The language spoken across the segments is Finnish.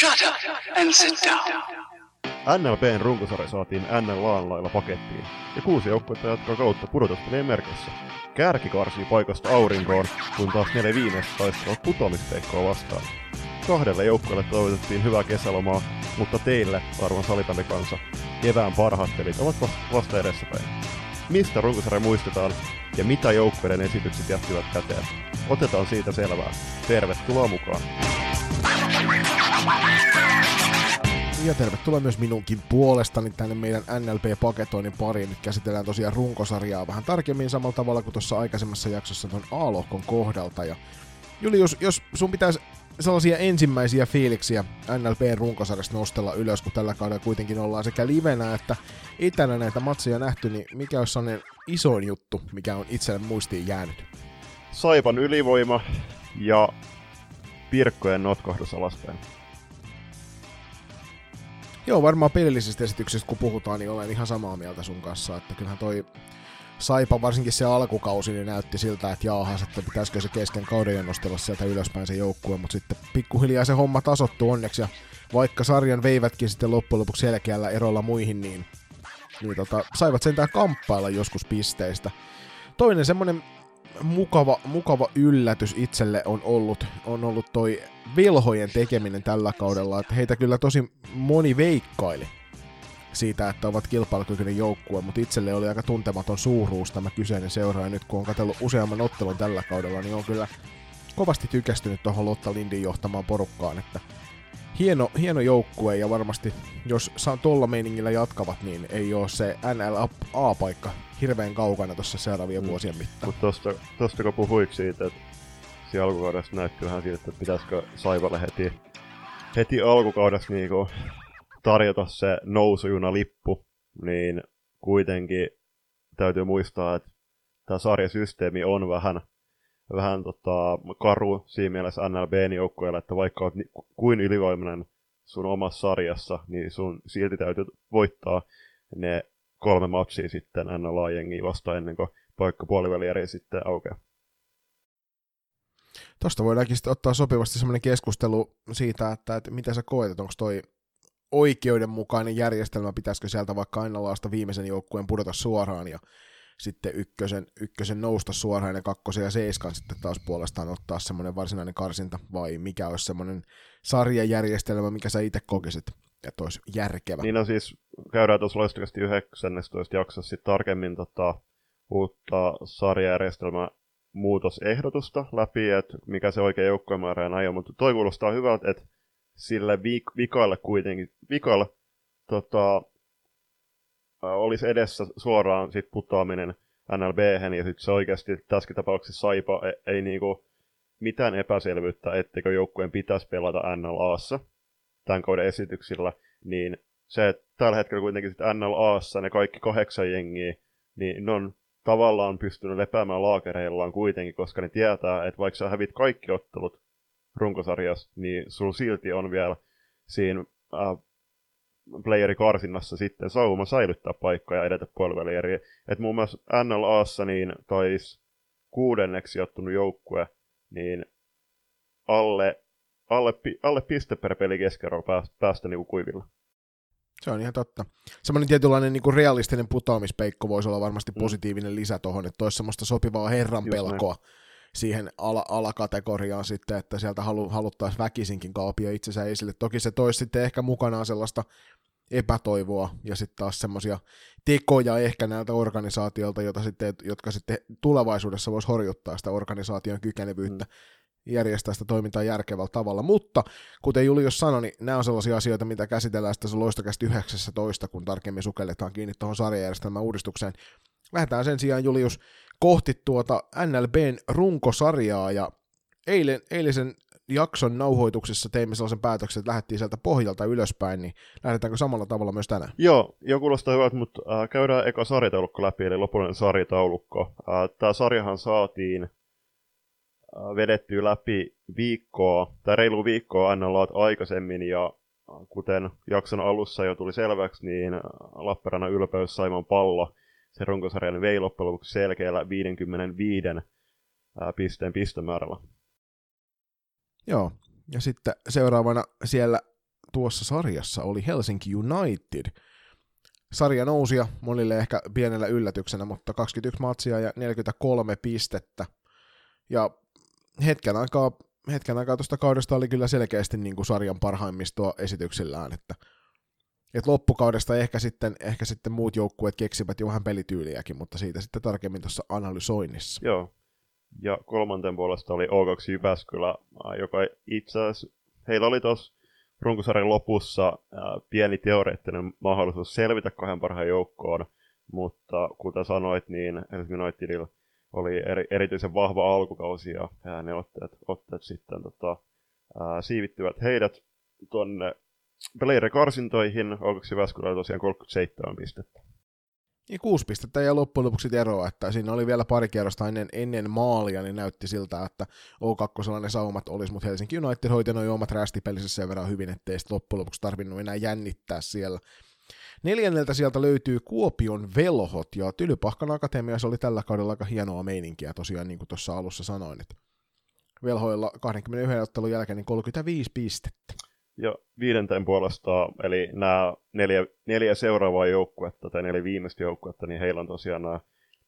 Shut up and sit down. NLPn runkosarja saatiin NLAn lailla pakettiin, ja kuusi joukkuetta jatkaa kautta pudotuspelien merkissä. Kärki karsii paikasta aurinkoon, kun taas neljä viimeistä taistelevat putoamispeikkoa vastaan. Kahdelle joukkueelle toivotettiin hyvää kesälomaa, mutta teille, arvon salipelikansa, kevään parhaat pelit ovat vasta edessäpäin. Mistä runkosarja muistetaan ja mitä joukkueiden esitykset jättivät käteen? Otetaan siitä selvää. Tervetuloa mukaan! Ja tervetuloa myös minunkin puolestani tänne meidän NLP-paketoinnin pariin. Nyt käsitellään tosiaan runkosarjaa vähän tarkemmin samalla tavalla kuin tuossa aikaisemmassa jaksossa tuon A-lohkon kohdalta. Ja Julius, jos sun pitäisi sellaisia ensimmäisiä fiiliksiä NLP-runkosarjasta nostella ylös, kun tällä kaudella kuitenkin ollaan sekä livenä että itänä näitä matseja nähty, niin mikä olisi sellainen isoin juttu, mikä on itselle muistiin jäänyt? Saipan ylivoima ja Pirkkojen notkohdus alaspäin. Joo, varmaan pelillisestä esityksestä kun puhutaan, niin olen ihan samaa mieltä sun kanssa, että kyllähän toi Saipa varsinkin se alkukausi niin näytti siltä, että jaahas, että pitäisikö se kesken kauden nostella sieltä ylöspäin se joukkue, mutta sitten pikkuhiljaa se homma tasottu onneksi ja vaikka sarjan veivätkin sitten loppujen lopuksi selkeällä erolla muihin, niin, niin tota, saivat sentään kamppailla joskus pisteistä. Toinen semmonen mukava, mukava yllätys itselle on ollut, on ollut toi velhojen tekeminen tällä kaudella, että heitä kyllä tosi moni veikkaili siitä, että ovat kilpailukykyinen joukkue, mutta itselle oli aika tuntematon suuruus tämä kyseinen seura, ja nyt kun on katsellut useamman ottelun tällä kaudella, niin on kyllä kovasti tykästynyt tuohon Lotta Lindin johtamaan porukkaan, että hieno, hieno joukkue, ja varmasti jos tuolla meiningillä jatkavat, niin ei ole se NLA-paikka hirveän kaukana tuossa seuraavien mm. vuosien mittaan. Mutta tosta, tosta kun puhuit siitä, että siinä alkukaudessa näytti vähän siitä, että pitäisikö Saivalle heti, heti alkukaudessa niinku tarjota se nousujuna-lippu, niin kuitenkin täytyy muistaa, että tämä sarjasysteemi on vähän, vähän tota, karu siinä mielessä NLBn joukkueella, että vaikka olet kuin ylivoimainen sun omassa sarjassa, niin sun silti täytyy voittaa ne kolme matsia sitten NLA-jengiä vasta ennen kuin paikka puoliväliä sitten aukeaa. Tuosta voidaankin sitten ottaa sopivasti semmoinen keskustelu siitä, että, että mitä sä koet, että onko toi oikeudenmukainen järjestelmä, pitäisikö sieltä vaikka aina laasta viimeisen joukkueen pudota suoraan ja sitten ykkösen, ykkösen nousta suoraan ja kakkosen ja seiskan sitten taas puolestaan ottaa semmoinen varsinainen karsinta, vai mikä olisi semmoinen sarjajärjestelmä, mikä sä itse kokisit, että olisi järkevä? Niin on siis, käydään tuossa loistakasti 19 jaksossa sitten tarkemmin tota, uutta sarjajärjestelmää muutosehdotusta läpi, että mikä se oikea joukkuemäärä on. Ajo, mutta toi kuulostaa hyvältä, että sille viik- vikalle kuitenkin, vikalle tota, olisi edessä suoraan sit putoaminen nlb ja sitten se oikeasti tässä tapauksessa Saipa ei, ei niinku mitään epäselvyyttä, etteikö joukkueen pitäisi pelata NLAssa tämän kauden esityksillä, niin se, että tällä hetkellä kuitenkin sitten NLAssa ne kaikki kahdeksan jengiä, niin ne on tavallaan pystynyt lepäämään laakereillaan kuitenkin, koska ne tietää, että vaikka sä hävit kaikki ottelut runkosarjassa, niin sulla silti on vielä siinä äh, playerikarsinnassa sitten sauma säilyttää paikkoja ja edetä puolivälieriä. Et muun muassa NLAssa niin taisi kuudenneksi sijoittunut joukkue, niin alle, alle, alle piste per peli keskiarvo päästä, päästä niinku kuivilla. Se on ihan totta. Semmoinen tietynlainen niin kuin realistinen putoamispeikko voisi olla varmasti mm. positiivinen lisä tuohon, että olisi semmoista sopivaa herran pelkoa siihen ala- alakategoriaan sitten, että sieltä halu- haluttaisiin väkisinkin kaapia itsensä esille. Toki se toisi sitten ehkä mukanaan sellaista epätoivoa ja sitten taas semmoisia tekoja ehkä näiltä organisaatiolta, jota sitten, jotka sitten tulevaisuudessa voisi horjuttaa sitä organisaation kykenevyyttä. Mm järjestää sitä toimintaa järkevällä tavalla, mutta kuten Julius sanoi, niin nämä on sellaisia asioita, mitä käsitellään sitten loistokästi 19, kun tarkemmin sukelletaan kiinni tuohon sarjajärjestelmän uudistukseen. Lähdetään sen sijaan, Julius, kohti tuota NLBn runkosarjaa, ja eilen, eilisen jakson nauhoituksessa teimme sellaisen päätöksen, että lähdettiin sieltä pohjalta ylöspäin, niin lähdetäänkö samalla tavalla myös tänään? Joo, jo kuulostaa hyvältä, mutta äh, käydään eka sarjataulukko läpi, eli lopullinen sarjataulukko. Äh, Tämä sarjahan saatiin Äh, vedetty läpi viikkoa, tai reilu viikkoa NLAt aikaisemmin, ja äh, kuten jakson alussa jo tuli selväksi, niin äh, Lappeenrannan ylpeys Saimon pallo se runkosarjan vei loppujen lopuksi selkeällä 55 pisteen pistemäärällä. Joo, ja sitten seuraavana siellä tuossa sarjassa oli Helsinki United. Sarja nousi monille ehkä pienellä yllätyksenä, mutta 21 matsia ja 43 pistettä. Ja hetken aikaa, hetken aikaa tuosta kaudesta oli kyllä selkeästi niin kuin sarjan parhaimmistoa esityksillään, että et loppukaudesta ehkä sitten, ehkä sitten muut joukkueet keksivät jo vähän pelityyliäkin, mutta siitä sitten tarkemmin tuossa analysoinnissa. Joo. Ja kolmanten puolesta oli O2 Jyväskylä, joka itse asiassa, heillä oli tuossa runkosarjan lopussa ää, pieni teoreettinen mahdollisuus selvitä kahden parhaan joukkoon, mutta kuten sanoit, niin Helsingin Unitedilla oli eri, erityisen vahva alkukausi ja, ja ne otteet, otteet sitten tota, ää, siivittyvät heidät tuonne Peleire karsintoihin, onko Jyväskylällä tosiaan 37 pistettä. Niin kuusi pistettä ja loppujen lopuksi eroa, että siinä oli vielä pari kierrosta ennen, ennen maalia, niin näytti siltä, että O2 ne saumat olisi, mutta Helsinki United hoiti noin omat rästipelissä sen verran hyvin, ettei sitten loppujen lopuksi tarvinnut enää jännittää siellä. Neljänneltä sieltä löytyy Kuopion velhot, ja Tylypahkan akatemiassa oli tällä kaudella aika hienoa meininkiä tosiaan, niin kuin tuossa alussa sanoin, että velhoilla 21 ottelun jälkeen niin 35 pistettä. Ja viidenteen puolesta, eli nämä neljä, neljä seuraavaa joukkuetta, tai neljä viimeistä joukkuetta, niin heillä on tosiaan nämä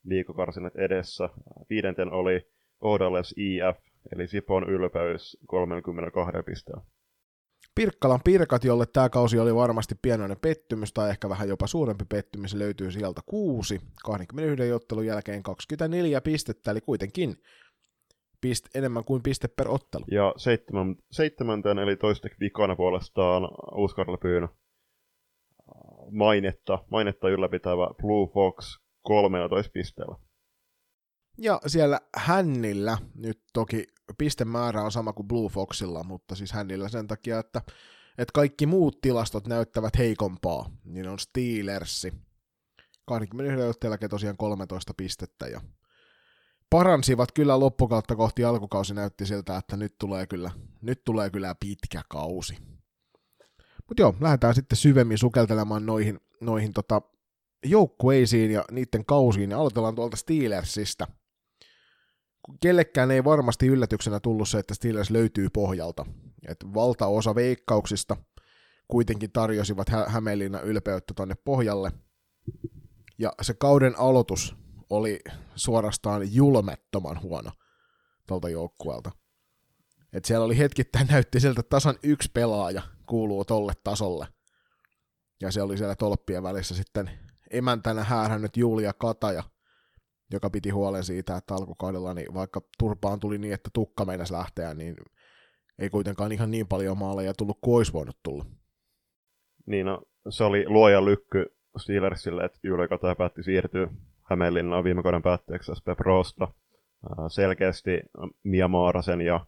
liikokarsinnat edessä. Viidenten oli Odales IF, eli Sipon ylpeys 32 pisteellä. Pirkkalan Pirkat, jolle tämä kausi oli varmasti pienoinen pettymys, tai ehkä vähän jopa suurempi pettymys, löytyy sieltä kuusi, 21 ottelun jälkeen 24 pistettä, eli kuitenkin piste, enemmän kuin piste per ottelu. Ja seitsemän, seitsemänten eli toisteksi vikana puolestaan Uuskarla Pyynä mainetta, mainetta ylläpitävä Blue Fox 13 pisteellä. Ja siellä Hännillä, nyt toki pistemäärä on sama kuin Blue Foxilla, mutta siis Hännillä sen takia, että, että kaikki muut tilastot näyttävät heikompaa, niin on Steelersi. 21 jälkeen tosiaan 13 pistettä ja paransivat kyllä loppukautta kohti alkukausi näytti siltä, että nyt tulee kyllä, nyt tulee kyllä pitkä kausi. Mutta joo, lähdetään sitten syvemmin sukeltelemaan noihin, noihin tota joukkueisiin ja niiden kausiin, ja aloitellaan tuolta Steelersistä. Kellekään ei varmasti yllätyksenä tullut se, että Steelers löytyy pohjalta. Et valtaosa veikkauksista kuitenkin tarjosivat Hä- Hämeenlinnan ylpeyttä tonne pohjalle. Ja se kauden aloitus oli suorastaan julmettoman huono tuolta joukkueelta. Et siellä oli hetkittäin näytti siltä, että tasan yksi pelaaja kuuluu tolle tasolle. Ja se oli siellä tolppien välissä sitten emäntänä häärännyt Julia Kataja, joka piti huolen siitä, että alkukaudella niin vaikka turpaan tuli niin, että tukka meinasi lähteä, niin ei kuitenkaan ihan niin paljon maaleja tullut kuin olisi voinut tulla. Niin no, se oli luoja lykky Steelersille, että Julia Kataja päätti siirtyä Hämeenlinnaan viime kauden päätteeksi SP Prosta. Selkeästi Mia Maarasen ja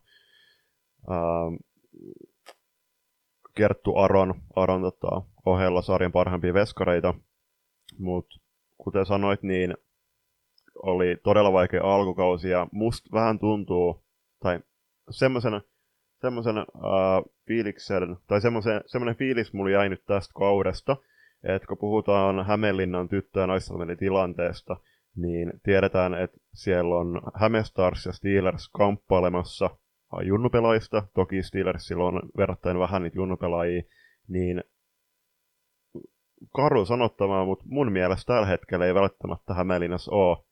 ää, Kerttu Aron, Aron tota, ohella sarjan parhaimpia veskareita. Mutta kuten sanoit, niin oli todella vaikea alkukausi ja musta vähän tuntuu, tai semmoisen semmoisen uh, fiiliksen, tai semmoinen fiilis mulla jäi nyt tästä kaudesta, että kun puhutaan Hämeenlinnan tyttö- ja tilanteesta, niin tiedetään, että siellä on Hämestars ja Steelers kamppailemassa junnupelaajista. Toki Steelersillä on verrattain vähän niitä junnupelaajia, niin karu sanottavaa, mutta mun mielestä tällä hetkellä ei välttämättä Hämeenlinnassa ole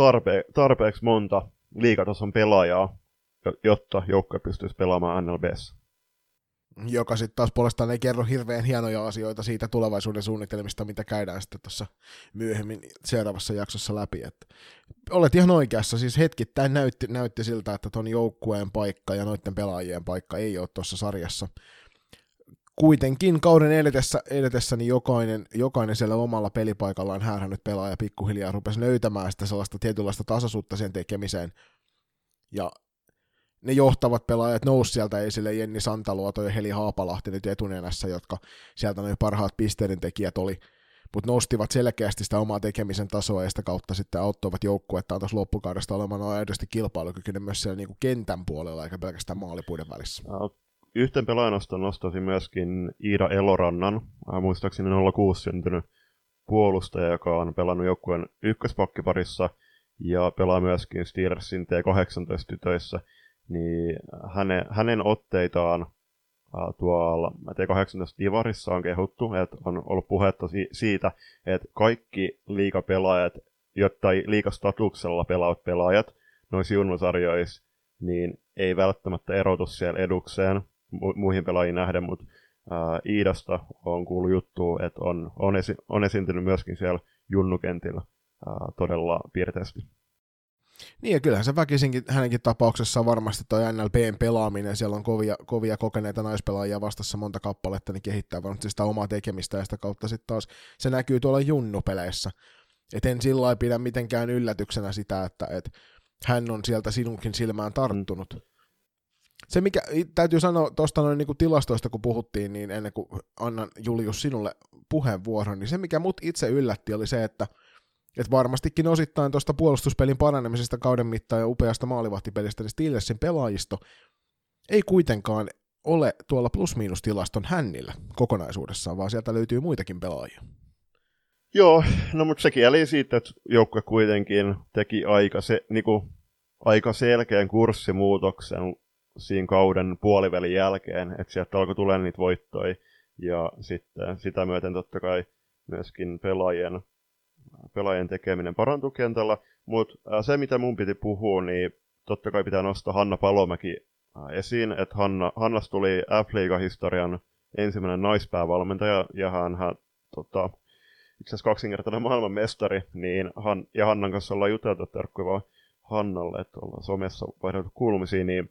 tarpe- tarpeeksi monta liikatason pelaajaa, jotta joukkue pystyisi pelaamaan NLBssä joka sitten taas puolestaan ei kerro hirveän hienoja asioita siitä tulevaisuuden suunnitelmista, mitä käydään sitten tuossa myöhemmin seuraavassa jaksossa läpi. Että olet ihan oikeassa, siis hetkittäin näytti, näytti siltä, että ton joukkueen paikka ja noiden pelaajien paikka ei ole tuossa sarjassa. Kuitenkin kauden edetessä, edetessä niin jokainen, jokainen siellä omalla pelipaikallaan häärännyt pelaaja pikkuhiljaa rupesi löytämään sitä sellaista tietynlaista tasaisuutta sen tekemiseen. Ja ne johtavat pelaajat nousi sieltä esille, Jenni Santaluoto ja Heli Haapalahti nyt etunenässä, jotka sieltä noin parhaat pisteiden tekijät oli, mutta nostivat selkeästi sitä omaa tekemisen tasoa ja sitä kautta sitten auttoivat joukkuetta tuossa loppukaudesta olemaan aidosti kilpailukykyinen myös siellä niinku kentän puolella eikä pelkästään maalipuiden välissä. Yhten pelaajanosta nostaisin myöskin Iida Elorannan, muistaakseni 06 syntynyt puolustaja, joka on pelannut joukkueen ykköspakkiparissa ja pelaa myöskin Steelersin T18-tytöissä niin hänen, hänen otteitaan tuolla T18 Divarissa on kehuttu, että on ollut puhetta si- siitä, että kaikki liikapelaajat, jotta liikastatuksella pelaavat pelaajat noissa junnusarjoissa, niin ei välttämättä erotu siellä edukseen mu- muihin pelaajiin nähden, mutta ää, Iidasta on kuullut juttu, että on, on, esi- on esiintynyt myöskin siellä junnukentillä ää, todella piirteisesti. Niin ja kyllähän se väkisinkin hänenkin tapauksessa varmasti toi NLPn pelaaminen, siellä on kovia, kovia kokeneita naispelaajia vastassa monta kappaletta, niin kehittää varmasti sitä omaa tekemistä ja sitä kautta sitten taas se näkyy tuolla junnupeleissä. Et en sillä pidä mitenkään yllätyksenä sitä, että et hän on sieltä sinunkin silmään tarttunut. Se, mikä täytyy sanoa tuosta noin niin tilastoista, kun puhuttiin, niin ennen kuin annan Julius sinulle puheenvuoron, niin se, mikä mut itse yllätti, oli se, että et varmastikin osittain tuosta puolustuspelin paranemisesta kauden mittaan ja upeasta maalivahtipelistä, niin Steelersin pelaajisto ei kuitenkaan ole tuolla plus-miinus-tilaston hännillä kokonaisuudessaan, vaan sieltä löytyy muitakin pelaajia. Joo, no mutta sekin eli siitä, että joukkue kuitenkin teki aika, se, niinku, aika selkeän kurssimuutoksen siinä kauden puolivälin jälkeen, että sieltä alkoi tulla niitä voittoja, ja sitten sitä myöten totta kai myöskin pelaajien, pelaajien tekeminen parantui kentällä, mutta se mitä mun piti puhua, niin totta kai pitää nostaa Hanna Palomäki esiin, että Hanna, Hannas tuli F-liiga-historian ensimmäinen naispäävalmentaja, ja hän, hän tota, itse asiassa kaksinkertainen maailmanmestari, niin Han, ja Hannan kanssa ollaan juteltu, terkkuja Hannalle, että ollaan somessa vaihdettu kuulumisia, niin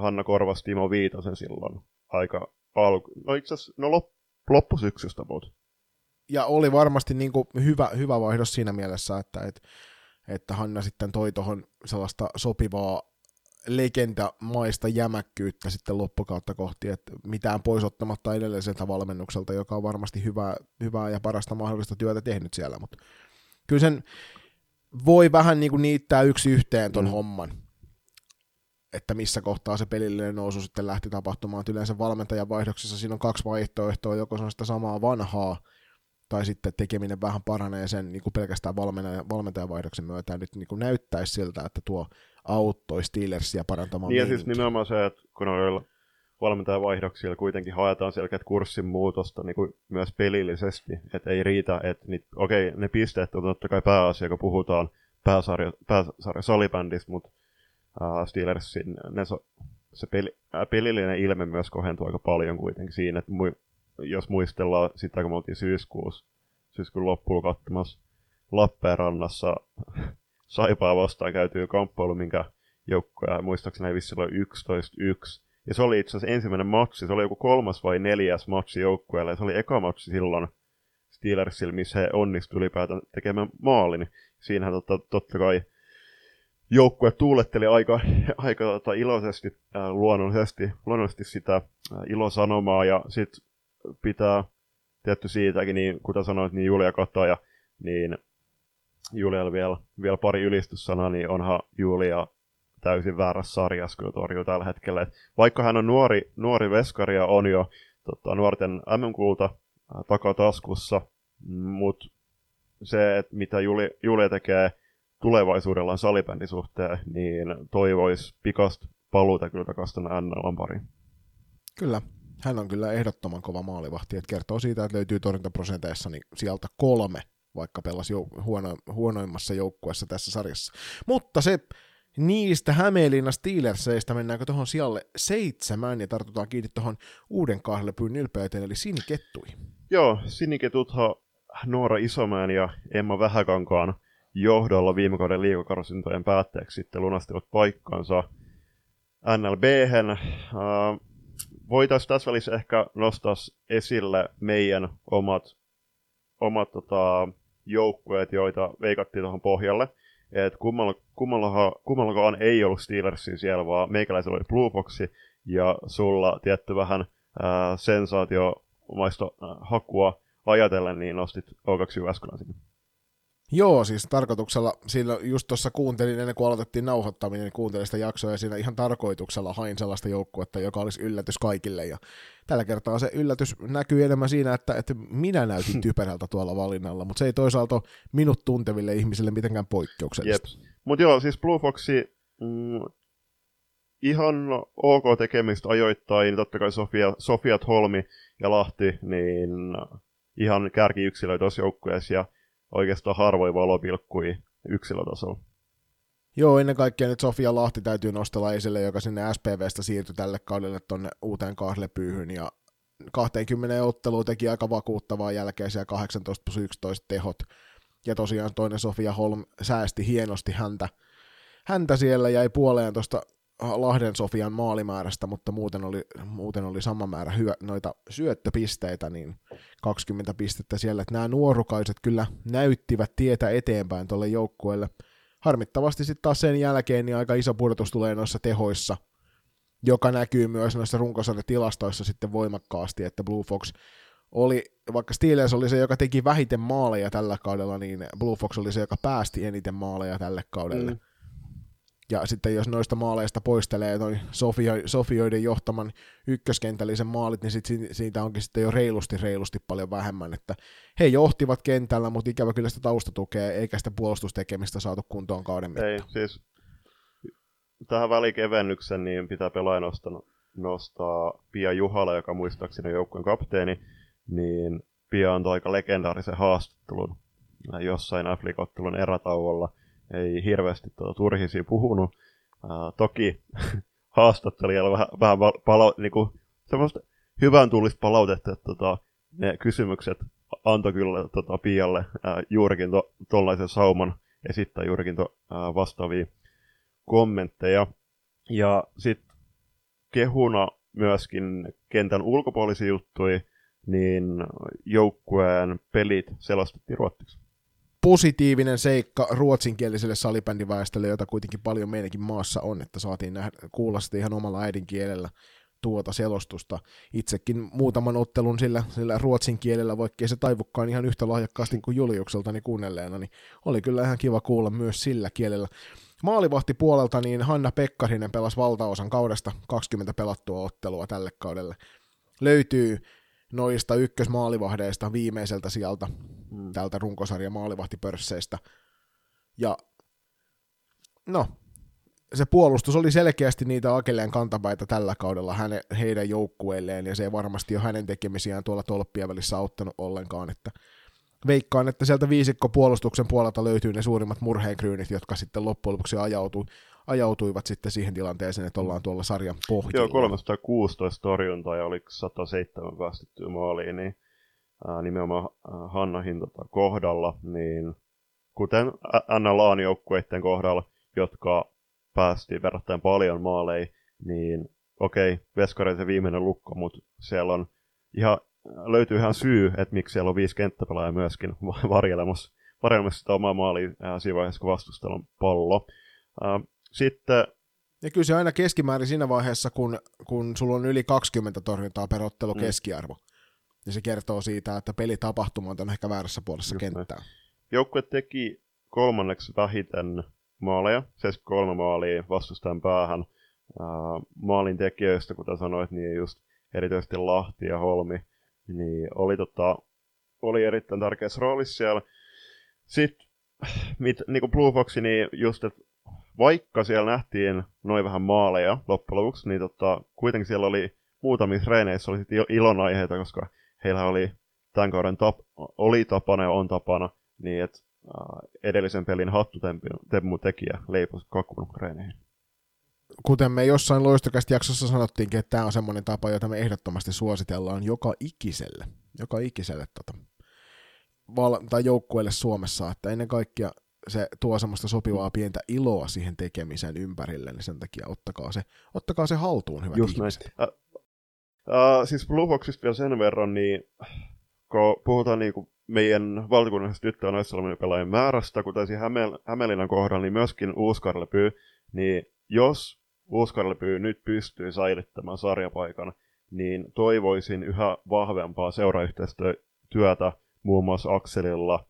Hanna korvasi Timo Viitasen silloin aika alku... No itse asiassa, no lop, loppusyksystä mutta. Ja oli varmasti niin kuin hyvä, hyvä vaihdos siinä mielessä, että, että, että Hanna sitten toi tuohon sellaista sopivaa legendamaista jämäkkyyttä sitten loppukautta kohti, että mitään pois ottamatta edelliseltä valmennukselta, joka on varmasti hyvää, hyvää ja parasta mahdollista työtä tehnyt siellä, mutta kyllä sen voi vähän niin kuin niittää yksi yhteen ton mm. homman, että missä kohtaa se pelillinen nousu sitten lähti tapahtumaan. Et yleensä valmentajan vaihdoksessa siinä on kaksi vaihtoehtoa, joko se on sitä samaa vanhaa, tai sitten tekeminen vähän paranee sen niin kuin pelkästään valmentajan, valmentajan vaihdoksen myötä, ja nyt niin kuin näyttäisi siltä, että tuo auttoi Steelersia parantamaan Niin ja siis nimenomaan se, että kun on valmentajan vaihdoksilla kuitenkin haetaan selkeät kurssin muutosta niin kuin myös pelillisesti, että ei riitä, että niit, okei, ne pisteet on totta kai pääasia, kun puhutaan pääsarja, pääsarja salibändistä, mutta uh, Steelersin ne so, se peli, äh, pelillinen ilme myös kohentuu aika paljon kuitenkin siinä, että mu, jos muistellaan sitä, kun me oltiin syyskuussa, syyskuun loppuun katsomassa Lappeenrannassa Saipaa vastaan käytyy kamppailu, minkä joukkoja muistaakseni vissi oli 11-1. Ja se oli itse asiassa ensimmäinen matsi, se oli joku kolmas vai neljäs matsi joukkueelle, se oli eka matsi silloin Steelersillä, missä he onnistuivat ylipäätään tekemään maalin. Siinähän totta, totta kai joukkue tuuletteli aika, aika tota, iloisesti, äh, luonnollisesti, luonnollisesti sitä äh, ilosanomaa, ja sitten pitää tietty siitäkin, niin kuten sanoit, niin Julia Kataja, niin Julialla vielä, vielä pari ylistyssanaa, niin onhan Julia täysin väärässä sarjassa kyllä torjuu tällä hetkellä. Et vaikka hän on nuori, nuori veskari ja on jo tota, nuorten MM-kulta takataskussa, mutta se, että mitä Julia, Julia tekee tulevaisuudellaan salibändin suhteen, niin toivoisi pikasta paluuta kyllä takaisin NLan pariin. Kyllä, hän on kyllä ehdottoman kova maalivahti, että kertoo siitä, että löytyy torjuntaprosenteissa niin sieltä kolme vaikka pelasi jou- huono, huonoimmassa joukkueessa tässä sarjassa. Mutta se niistä Hämeenlinna Steelerseistä mennäänkö tuohon sijalle seitsemän ja tartutaan kiinni tuohon uuden kahdelle pyyn ylpeyteen, eli Sinikettui. Joo, Siniketuthan Noora Isomäen ja Emma Vähäkankaan johdolla viime kauden liikakarsintojen päätteeksi sitten lunastivat paikkansa NLB-hen. Uh, voitaisiin tässä välissä ehkä nostaa esille meidän omat, omat tota, joukkueet, joita veikattiin tuohon pohjalle. Et kummalla, kummallakaan, ei ollut Steelersin siellä, vaan meikäläisellä oli Blue Foxi, ja sulla tietty vähän ää, sensaatiomaista hakua ajatellen, niin nostit O2 Jyväskylän sinne. Joo, siis tarkoituksella, siinä just tuossa kuuntelin ennen kuin aloitettiin nauhoittaminen, niin kuuntelin sitä jaksoa ja siinä ihan tarkoituksella hain sellaista joukkuetta, joka olisi yllätys kaikille. Ja tällä kertaa se yllätys näkyy enemmän siinä, että, että minä näytin typerältä tuolla valinnalla, mutta se ei toisaalta minut tunteville ihmisille mitenkään poikkeuksellista. Mutta joo, siis Blue Foxi, mm, ihan ok tekemistä ajoittain, totta kai Sofia, Sofia Holmi ja Lahti, niin ihan kärkiyksilöitä tuossa joukkueessa. Ja oikeastaan harvoin valopilkkui yksilötasolla. Joo, ennen kaikkea nyt Sofia Lahti täytyy nostella esille, joka sinne SPVstä siirtyi tälle kaudelle tuonne uuteen kahlepyyhyn ja 20 ottelua teki aika vakuuttavaa jälkeisiä 18 plus 11 tehot. Ja tosiaan toinen Sofia Holm säästi hienosti häntä, häntä siellä, jäi puoleen tuosta Lahden Sofian maalimäärästä, mutta muuten oli, muuten oli sama määrä hyö, noita syöttöpisteitä, niin 20 pistettä siellä. Että nämä nuorukaiset kyllä näyttivät tietä eteenpäin tuolle joukkueelle. Harmittavasti sitten taas sen jälkeen niin aika iso pudotus tulee noissa tehoissa, joka näkyy myös noissa tilastoissa sitten voimakkaasti, että Blue Fox oli, vaikka Steelers oli se, joka teki vähiten maaleja tällä kaudella, niin Blue Fox oli se, joka päästi eniten maaleja tälle kaudelle. Mm. Ja sitten jos noista maaleista poistelee noin Sofio, Sofioiden johtaman ykköskentällisen maalit, niin sit siitä onkin sitten jo reilusti, reilusti paljon vähemmän. Että he johtivat kentällä, mutta ikävä kyllä sitä taustatukea, eikä sitä puolustustekemistä saatu kuntoon kauden mittaan. Ei, siis tähän välikevennyksen niin pitää pelaaja nostaa, nostaa Pia Juhala, joka muistaakseni joukkueen kapteeni, niin Pia antoi aika legendaarisen haastattelun jossain Afrikottelun erätauolla, ei hirveästi tuota turhisia puhunut. Uh, toki haastattelijalla vähän, vähän pala- niinku, semmoista hyvän tullista palautetta, että tota, ne kysymykset antoi kyllä tota, Pialle uh, juurikin tuollaisen to, sauman esittää juurikin to, uh, vastaavia kommentteja. Ja sitten kehuna myöskin kentän ulkopuolisia juttuja, niin joukkueen pelit selostettiin ruotsiksi positiivinen seikka ruotsinkieliselle salibändiväestölle, jota kuitenkin paljon meidänkin maassa on, että saatiin nähdä, kuulla sitä ihan omalla äidinkielellä tuota selostusta. Itsekin muutaman ottelun sillä, sillä ruotsin kielellä, vaikkei se taivukkaan ihan yhtä lahjakkaasti kuin Juliukseltani kuunnelleena, niin oli kyllä ihan kiva kuulla myös sillä kielellä. Maalivahti puolelta niin Hanna Pekkarinen pelasi valtaosan kaudesta 20 pelattua ottelua tälle kaudelle. Löytyy noista ykkösmaalivahdeista viimeiseltä sieltä mm. tältä runkosarjan maalivahtipörsseistä. Ja no, se puolustus oli selkeästi niitä Akeleen kantapäitä tällä kaudella häne, heidän joukkueilleen, ja se ei varmasti ole hänen tekemisiään tuolla tolppien välissä auttanut ollenkaan, että veikkaan, että sieltä viisikko puolustuksen puolelta löytyy ne suurimmat murheenkryynit, jotka sitten loppujen lopuksi ajautui, ajautuivat sitten siihen tilanteeseen, että ollaan tuolla sarjan pohjalla. Joo, 316 torjuntaa ja oli 107 päästettyä maaliin, niin ää, nimenomaan Hannahin tota, kohdalla, niin kuten NLAn joukkueiden kohdalla, jotka päästi verrattain paljon maaleja, niin okei, okay, Veskareiden viimeinen lukko, mutta siellä on ihan, löytyy ihan syy, että miksi siellä on viisi kenttäpelaajaa myöskin varjelemassa, varjelemassa sitä omaa maalia siinä vaiheessa, kun vastustella on pallo. Sitten ja kyllä se aina keskimäärin siinä vaiheessa, kun, kun sulla on yli 20 torjuntaa per ottelu mm. keskiarvo. Ja se kertoo siitä, että pelitapahtuma on ehkä väärässä puolessa Just kenttää. Joukkue teki kolmanneksi vähiten maaleja, 73 maalia vastustajan päähän. Maalin tekijöistä, kuten sanoit, niin just erityisesti Lahti ja Holmi, niin oli, tota, oli erittäin tärkeässä roolissa siellä. Sitten mit, niin kuin Blue Fox, niin just, että vaikka siellä nähtiin noin vähän maaleja loppujen lopuksi, niin tota, kuitenkin siellä oli muutamissa reeneissä oli ilonaiheita, koska heillä oli tämän kauden tap, oli tapana ja on tapana, niin että äh, edellisen pelin hattutemmu tekijä leiposi kakun reeneihin. Kuten me jossain loistokästä jaksossa sanottiinkin, että tämä on semmoinen tapa, jota me ehdottomasti suositellaan joka ikiselle, joka ikiselle tota, val- tai joukkueelle Suomessa, että ennen kaikkea se tuo semmoista sopivaa pientä iloa siihen tekemisen ympärille, niin sen takia ottakaa se, ottakaa se haltuun, hyvät Just ihmiset. Näin. Uh, siis Blue Foxista vielä sen verran, niin kun puhutaan niin kuin meidän valtakunnallisesta tyttö- ja naissalmien määrästä, kuten siinä Hämeen, Hämeenlinnan kohdalla, niin myöskin Uuskarlepy, niin jos Uuskarlepy nyt pystyy säilyttämään sarjapaikan, niin toivoisin yhä vahvempaa seurayhteistyötä muun muassa Akselilla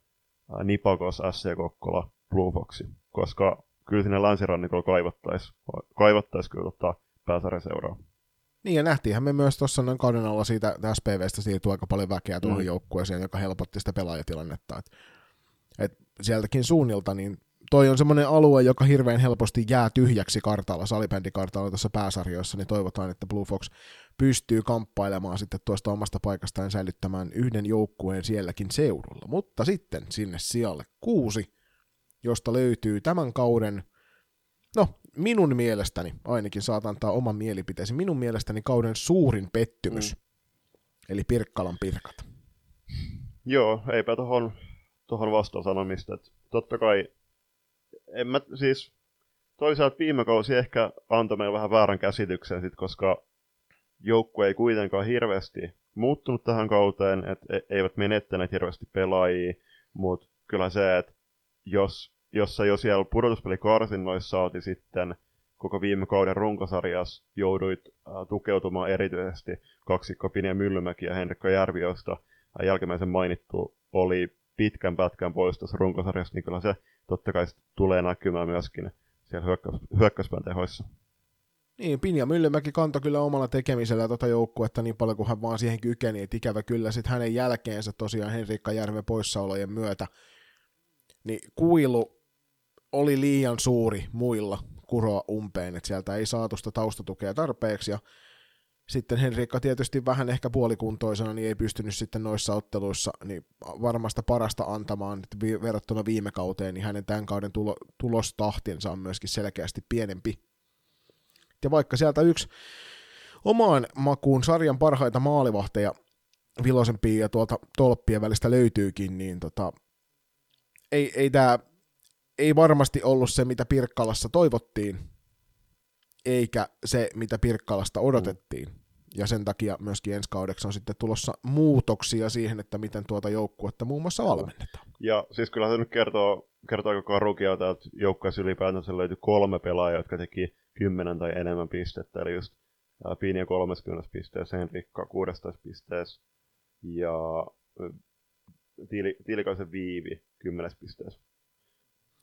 Nipakos, SC Kokkola, Blue Foxi, koska kyllä sinne länsirannikolla kaivattaisiin kaivottais kyllä ottaa seuraa. Niin ja nähtiinhän me myös tuossa noin kauden alla siitä SPVstä siirtyi aika paljon väkeä tuohon mm. joukkueeseen, joka helpotti sitä pelaajatilannetta. Et, et sieltäkin suunnilta niin toi on semmoinen alue, joka hirveän helposti jää tyhjäksi kartalla, salibändikartalla tässä pääsarjoissa, niin toivotaan, että Blue Fox pystyy kamppailemaan sitten tuosta omasta paikastaan säilyttämään yhden joukkueen sielläkin seudulla. Mutta sitten sinne sijalle kuusi, josta löytyy tämän kauden, no minun mielestäni, ainakin saat antaa oman mielipiteesi, minun mielestäni kauden suurin pettymys, mm. eli Pirkkalan Pirkat. Joo, eipä tuohon tohon vastaan sanomista. Että totta kai, en mä siis, toisaalta viime kausi ehkä antoi meille vähän väärän käsityksen, sit, koska joukkue ei kuitenkaan hirveästi muuttunut tähän kauteen, että e- eivät menettäneet hirveästi pelaajia, mutta kyllä se, että jos, jos sä jo siellä pudotuspelikarsinnoissa saati sitten koko viime kauden runkosarjassa jouduit äh, tukeutumaan erityisesti kaksikko Pini ja Myllymäki ja Henrikko Järvi, josta äh, jälkimmäisen mainittu oli pitkän pätkän pois tuossa runkosarjassa, niin kyllä se totta kai tulee näkymään myöskin siellä hyökkäys, tehoissa. Niin, Pinja Myllymäki kantoi kyllä omalla tekemisellä tuota joukkuetta niin paljon kuin hän vaan siihen kykeni, että ikävä kyllä sitten hänen jälkeensä tosiaan Henrikka Järven poissaolojen myötä, niin kuilu oli liian suuri muilla kuroa umpeen, että sieltä ei saatu sitä taustatukea tarpeeksi, ja sitten Henrikka tietysti vähän ehkä puolikuntoisena, niin ei pystynyt sitten noissa otteluissa niin varmasta parasta antamaan että verrattuna viime kauteen, niin hänen tämän kauden tulo, tulostahtinsa on myöskin selkeästi pienempi. Ja vaikka sieltä yksi omaan makuun sarjan parhaita maalivahteja vilosempia ja tuolta tolppien välistä löytyykin, niin tota, ei, ei tämä ei varmasti ollut se, mitä Pirkkalassa toivottiin, eikä se, mitä Pirkkalasta odotettiin. Ja sen takia myöskin ensi kaudeksi on sitten tulossa muutoksia siihen, että miten tuota joukkuetta muun muassa valmennetaan. Ja siis kyllä se nyt kertoo, kertoo aika karukia, että joukkueessa ylipäätänsä löytyi kolme pelaajaa, jotka teki 10 tai enemmän pistettä, eli just Piini 30 pisteessä, Henrikka 16 pisteessä ja Tiilikaisen Viivi 10 pisteessä.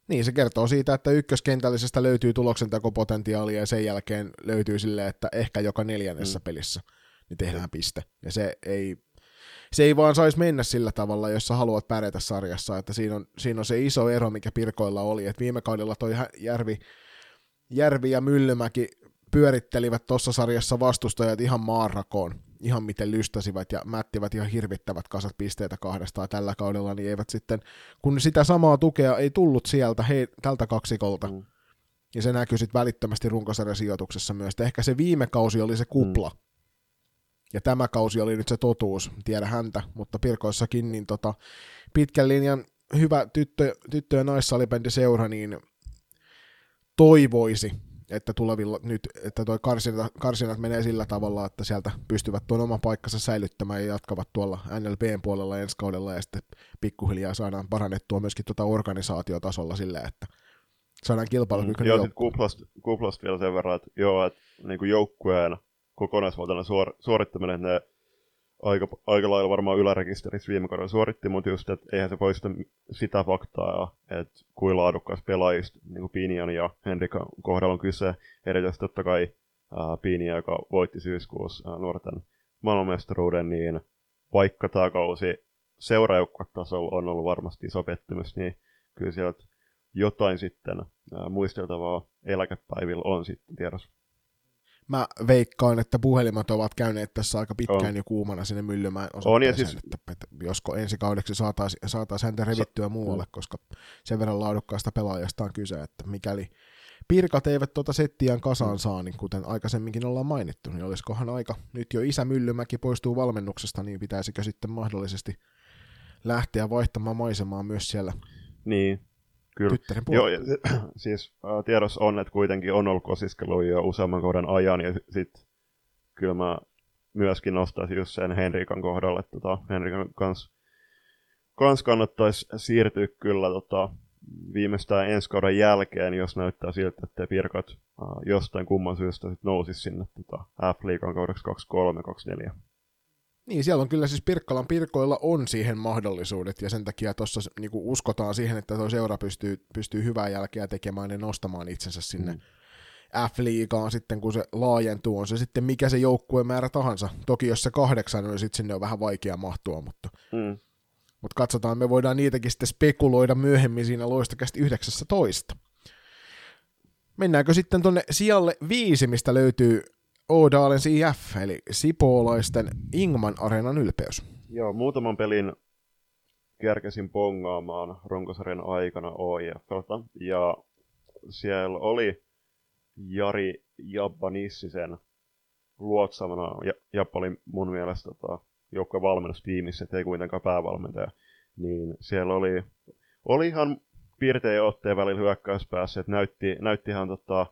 Niin, se kertoo siitä, että ykköskentällisestä löytyy tuloksentakopotentiaalia ja sen jälkeen löytyy sille, että ehkä joka neljännessä mm. pelissä niin tehdään piste. Ja se ei, se ei vaan saisi mennä sillä tavalla, jos sä haluat pärjätä sarjassa, että siinä on, siinä on se iso ero, mikä Pirkoilla oli, että viime kaudella toi Järvi, Järvi ja Myllymäki pyörittelivät tuossa sarjassa vastustajat ihan maanrakoon, ihan miten lystäsivät ja mättivät ihan hirvittävät kasat pisteitä kahdestaan tällä kaudella, niin eivät sitten, kun sitä samaa tukea ei tullut sieltä he, tältä kaksikolta, mm. ja se näkyy sitten välittömästi runkosarjan sijoituksessa myös. Että ehkä se viime kausi oli se kupla, mm. ja tämä kausi oli nyt se totuus, tiedä häntä, mutta Pirkoissakin niin tota, pitkän linjan hyvä tyttö, tyttö- ja naissalibändiseura, niin toivoisi, että tulevilla nyt, että toi karsinat, karsinat menee sillä tavalla, että sieltä pystyvät tuon oman paikkansa säilyttämään ja jatkavat tuolla NLPn puolella ensi kaudella ja sitten pikkuhiljaa saadaan parannettua myöskin tuota organisaatiotasolla sillä, että saadaan kilpailukykyinen mm, Joo, sitten kuplasta, kuplasta vielä sen verran, että joo, että niin kuin joukkueen kokonaisvaltainen suor, suorittaminen, ne aika, aika lailla varmaan ylärekisterissä viime kaudella suoritti, mutta just, että eihän se poista sitä faktaa, että kuin laadukkaas pelaajista, niin kuin Pinian ja Henrikan kohdalla on kyse, erityisesti totta kai ää, Pinia, joka voitti syyskuussa ää, nuorten maailmanmestaruuden, niin vaikka tämä kausi seuraajoukkuetasolla on ollut varmasti iso pettymys, niin kyllä sieltä jotain sitten ää, muisteltavaa eläkepäivillä on sitten tiedossa mä veikkaan, että puhelimet ovat käyneet tässä aika pitkään on. jo kuumana sinne Myllymään on, ja siis... että, että josko ensi kaudeksi saataisiin saatais häntä revittyä Sa- muualle, mm. koska sen verran laadukkaasta pelaajasta on kyse, että mikäli Pirkat eivät tuota settiään kasaan saa, niin kuten aikaisemminkin ollaan mainittu, niin olisikohan aika, nyt jo isä Myllymäki poistuu valmennuksesta, niin pitäisikö sitten mahdollisesti lähteä vaihtamaan maisemaa myös siellä niin. Kyllä. Joo, ja, siis äh, tiedossa on, että kuitenkin on ollut kosiskelu jo useamman kauden ajan, ja sitten kyllä mä myöskin nostaisin just sen Henrikan kohdalle, että tota, Henrikan kanssa kans kannattaisi siirtyä kyllä tota, viimeistään ensi kauden jälkeen, jos näyttää siltä, että Pirkat äh, jostain kumman syystä sit nousisi sinne tota, F-liigan kaudeksi 23-24. Niin, siellä on kyllä siis Pirkkalan Pirkoilla on siihen mahdollisuudet, ja sen takia tuossa niin uskotaan siihen, että tuo seura pystyy, pystyy hyvää jälkeä tekemään ja nostamaan itsensä sinne mm. F-liigaan sitten, kun se laajentuu, on se sitten mikä se joukkueen määrä tahansa. Toki jos se kahdeksan, niin sitten sinne on vähän vaikea mahtua, mutta, mm. Mutta katsotaan, me voidaan niitäkin sitten spekuloida myöhemmin siinä loistokästi 19. Mennäänkö sitten tonne sijalle viisi, mistä löytyy Oodalens IF, eli sipoolaisten Ingman Areenan ylpeys. Joo, muutaman pelin kärkäsin pongaamaan runkosarjan aikana OIFlta, ja siellä oli Jari Jabbanissisen luotsamana. Ja, Jappa oli mun mielestä tota, joukkojen valmennustiimissä, ettei kuitenkaan päävalmentaja. Niin siellä oli, oli ihan piirtein otteen välillä hyökkäyspäässä, että näytti, näytti ihan, tota,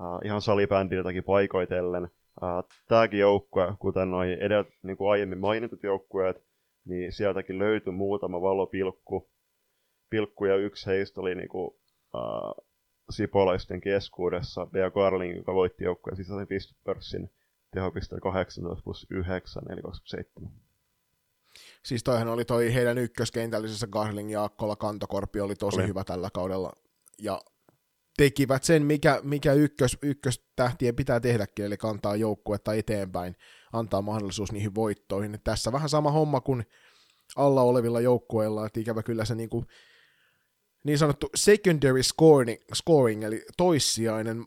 uh, ihan salibändiltäkin paikoitellen. Uh, tämäkin joukkue, kuten noin edellä, niin kuin aiemmin mainitut joukkueet, niin sieltäkin löytyi muutama valopilkku. Pilkku ja yksi heistä oli niin kuin, uh, sipolaisten keskuudessa Bea Garling, joka voitti joukkueen sisäisen pistepörssin tehopisteellä 18 plus 9, eli 27. Siis toihan oli toi heidän ykköskentällisessä Garling ja Akkola Kantokorpi oli tosi oli. hyvä tällä kaudella. Ja tekivät sen, mikä, mikä ykkös, ykköstähtien pitää tehdäkin, eli kantaa joukkuetta eteenpäin, antaa mahdollisuus niihin voittoihin. Et tässä vähän sama homma kuin alla olevilla joukkueilla, että ikävä kyllä se niinku, niin sanottu secondary scoring, scoring, eli toissijainen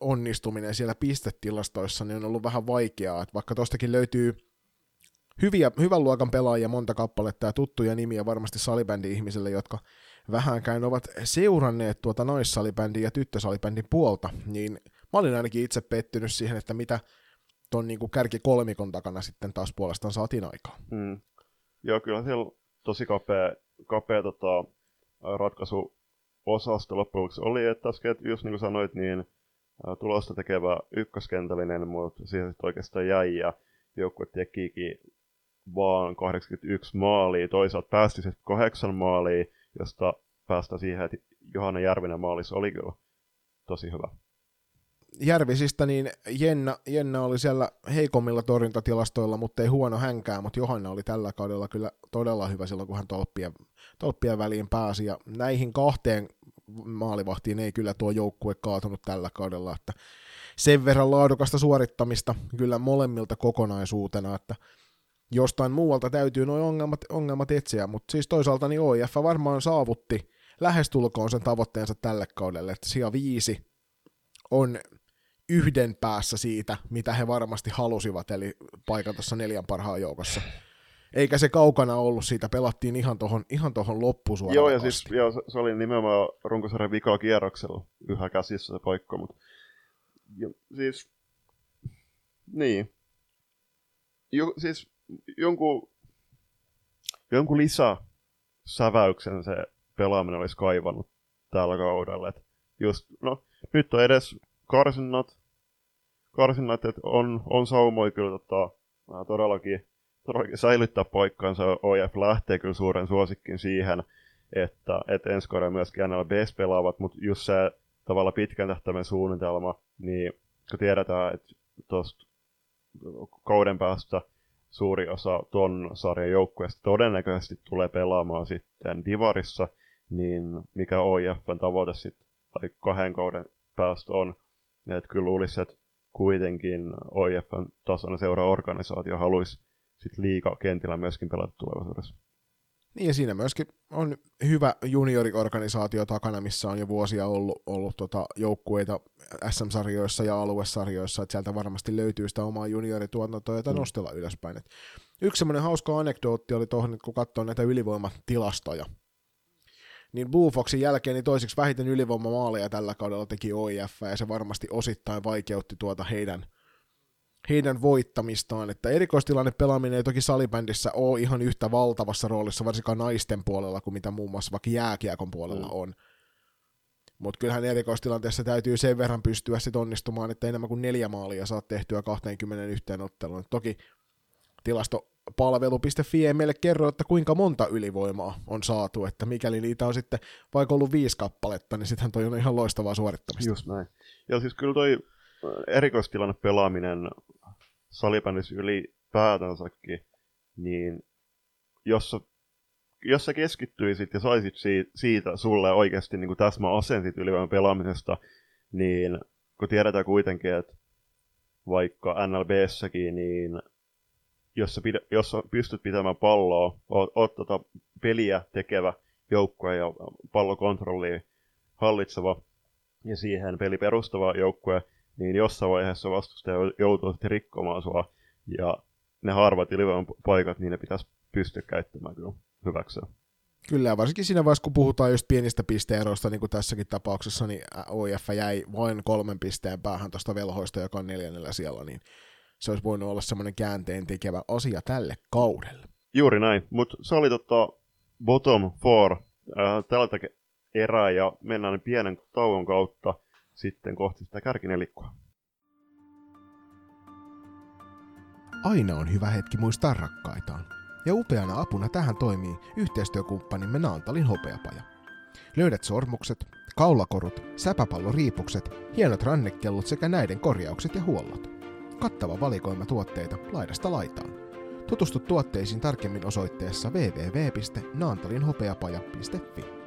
onnistuminen siellä pistetilastoissa, niin on ollut vähän vaikeaa, että vaikka tostakin löytyy hyviä, hyvän luokan pelaajia monta kappaletta ja tuttuja nimiä varmasti salibändin ihmisille, jotka vähänkään ovat seuranneet tuota naissalibändin ja tyttösalibändin puolta, niin mä olin ainakin itse pettynyt siihen, että mitä ton niin kuin kärki kolmikon takana sitten taas puolestaan saatiin aikaa. Mm. Joo, kyllä siellä tosi kapea, kapea tota, ratkaisu osasto loppujen oli, että äsken, just niin kuin sanoit, niin tulosta tekevä ykköskentällinen, mutta siihen sitten oikeastaan jäi ja joukkue tekikin vaan 81 maalia, toisaalta päästi sitten kahdeksan maalia, josta päästä siihen, että Johanna Järvinen maalis oli kyllä tosi hyvä. Järvisistä, niin Jenna, Jenna oli siellä heikommilla torjuntatilastoilla, mutta ei huono hänkään, mutta Johanna oli tällä kaudella kyllä todella hyvä silloin, kun hän tolppien, tolppien väliin pääsi, ja näihin kahteen maalivahtiin ei kyllä tuo joukkue kaatunut tällä kaudella, että sen verran laadukasta suorittamista kyllä molemmilta kokonaisuutena, että jostain muualta täytyy nuo ongelmat, ongelmat etsiä, mutta siis toisaalta niin OIF varmaan saavutti lähestulkoon sen tavoitteensa tälle kaudelle, että sija viisi on yhden päässä siitä, mitä he varmasti halusivat, eli paikan tuossa neljän parhaan joukossa. Eikä se kaukana ollut siitä, pelattiin ihan tuohon ihan tohon loppusuoraan Joo, ja siis joo, se, se, oli nimenomaan runkosarjan vikalla kierroksella yhä käsissä se paikka, mutta jo, siis, niin. Jo, siis jonkun, jonkun lisä säväyksen se pelaaminen olisi kaivannut tällä kaudella. Et just, no, nyt on edes karsinnat, karsinnat että on, on saumoja kyllä tota, todellakin, todellakin säilyttää paikkaansa. OF lähtee kyllä suuren suosikkin siihen, että, että ensi kaudella myöskin NLBs pelaavat, mutta just se tavalla pitkän tähtäimen suunnitelma, niin kun tiedetään, että tuosta kauden päästä suuri osa ton sarjan joukkueesta todennäköisesti tulee pelaamaan sitten Divarissa, niin mikä OIFn tavoite sitten tai kahden kauden päästä on. Että kyllä luulisi, että kuitenkin OIFn tasoinen seura-organisaatio haluaisi sitten liikaa kentillä myöskin pelata tulevaisuudessa. Niin ja siinä myöskin on hyvä junioriorganisaatio takana, missä on jo vuosia ollut, ollut tota joukkueita SM-sarjoissa ja aluesarjoissa, että sieltä varmasti löytyy sitä omaa juniorituotantoa, jota mm. nostella ylöspäin. Et yksi semmoinen hauska anekdootti oli tuohon, kun katsoo näitä ylivoimatilastoja, niin Buufoxin jälkeen niin toiseksi vähiten ylivoimamaaleja tällä kaudella teki OIF, ja se varmasti osittain vaikeutti tuota heidän – heidän voittamistaan, että erikoistilanne pelaaminen ei toki salibändissä ole ihan yhtä valtavassa roolissa, varsinkaan naisten puolella, kuin mitä muun muassa vaikka jääkiekon puolella mm. on. Mutta kyllähän erikoistilanteessa täytyy sen verran pystyä sit onnistumaan, että enemmän kuin neljä maalia saat tehtyä 21 otteluun. Toki tilastopalvelu.fi ei meille kerro, että kuinka monta ylivoimaa on saatu, että mikäli niitä on sitten vaikka ollut viisi kappaletta, niin sittenhän toi on ihan loistavaa suorittamista. Just näin. Ja siis kyllä toi erikoistilanne pelaaminen salibändissä ylipäätänsäkin, niin jos sä, jos sä keskittyisit ja saisit siitä, siitä sulle oikeasti niin kuin täsmä asentit ylivoiman pelaamisesta, niin kun tiedetään kuitenkin, että vaikka NLBssäkin, niin jos, sä pidä, jos sä pystyt pitämään palloa, oot, oot tota peliä tekevä joukkue ja pallokontrollia hallitseva ja siihen peli perustava joukkue, niin jossain vaiheessa vastustaja joutuu sitten rikkomaan sua, ja ne harvat ylivoiman paikat, niin ne pitäisi pystyä käyttämään kyllä hyväksi. Kyllä, varsinkin siinä vaiheessa, kun puhutaan just pienistä pisteeroista, niin kuin tässäkin tapauksessa, niin OIF jäi vain kolmen pisteen päähän tuosta velhoista, joka on neljännellä siellä, niin se olisi voinut olla semmoinen käänteen tekevä asia tälle kaudelle. Juuri näin, mutta se oli tota bottom four äh, tältä erää, ja mennään pienen tauon kautta sitten kohti sitä kärkinelikkoa. Aina on hyvä hetki muistaa rakkaitaan. Ja upeana apuna tähän toimii yhteistyökumppanimme Naantalin hopeapaja. Löydät sormukset, kaulakorut, säpäpalloriipukset, hienot rannekellot sekä näiden korjaukset ja huollot. Kattava valikoima tuotteita laidasta laitaan. Tutustu tuotteisiin tarkemmin osoitteessa www.naantalinhopeapaja.fi.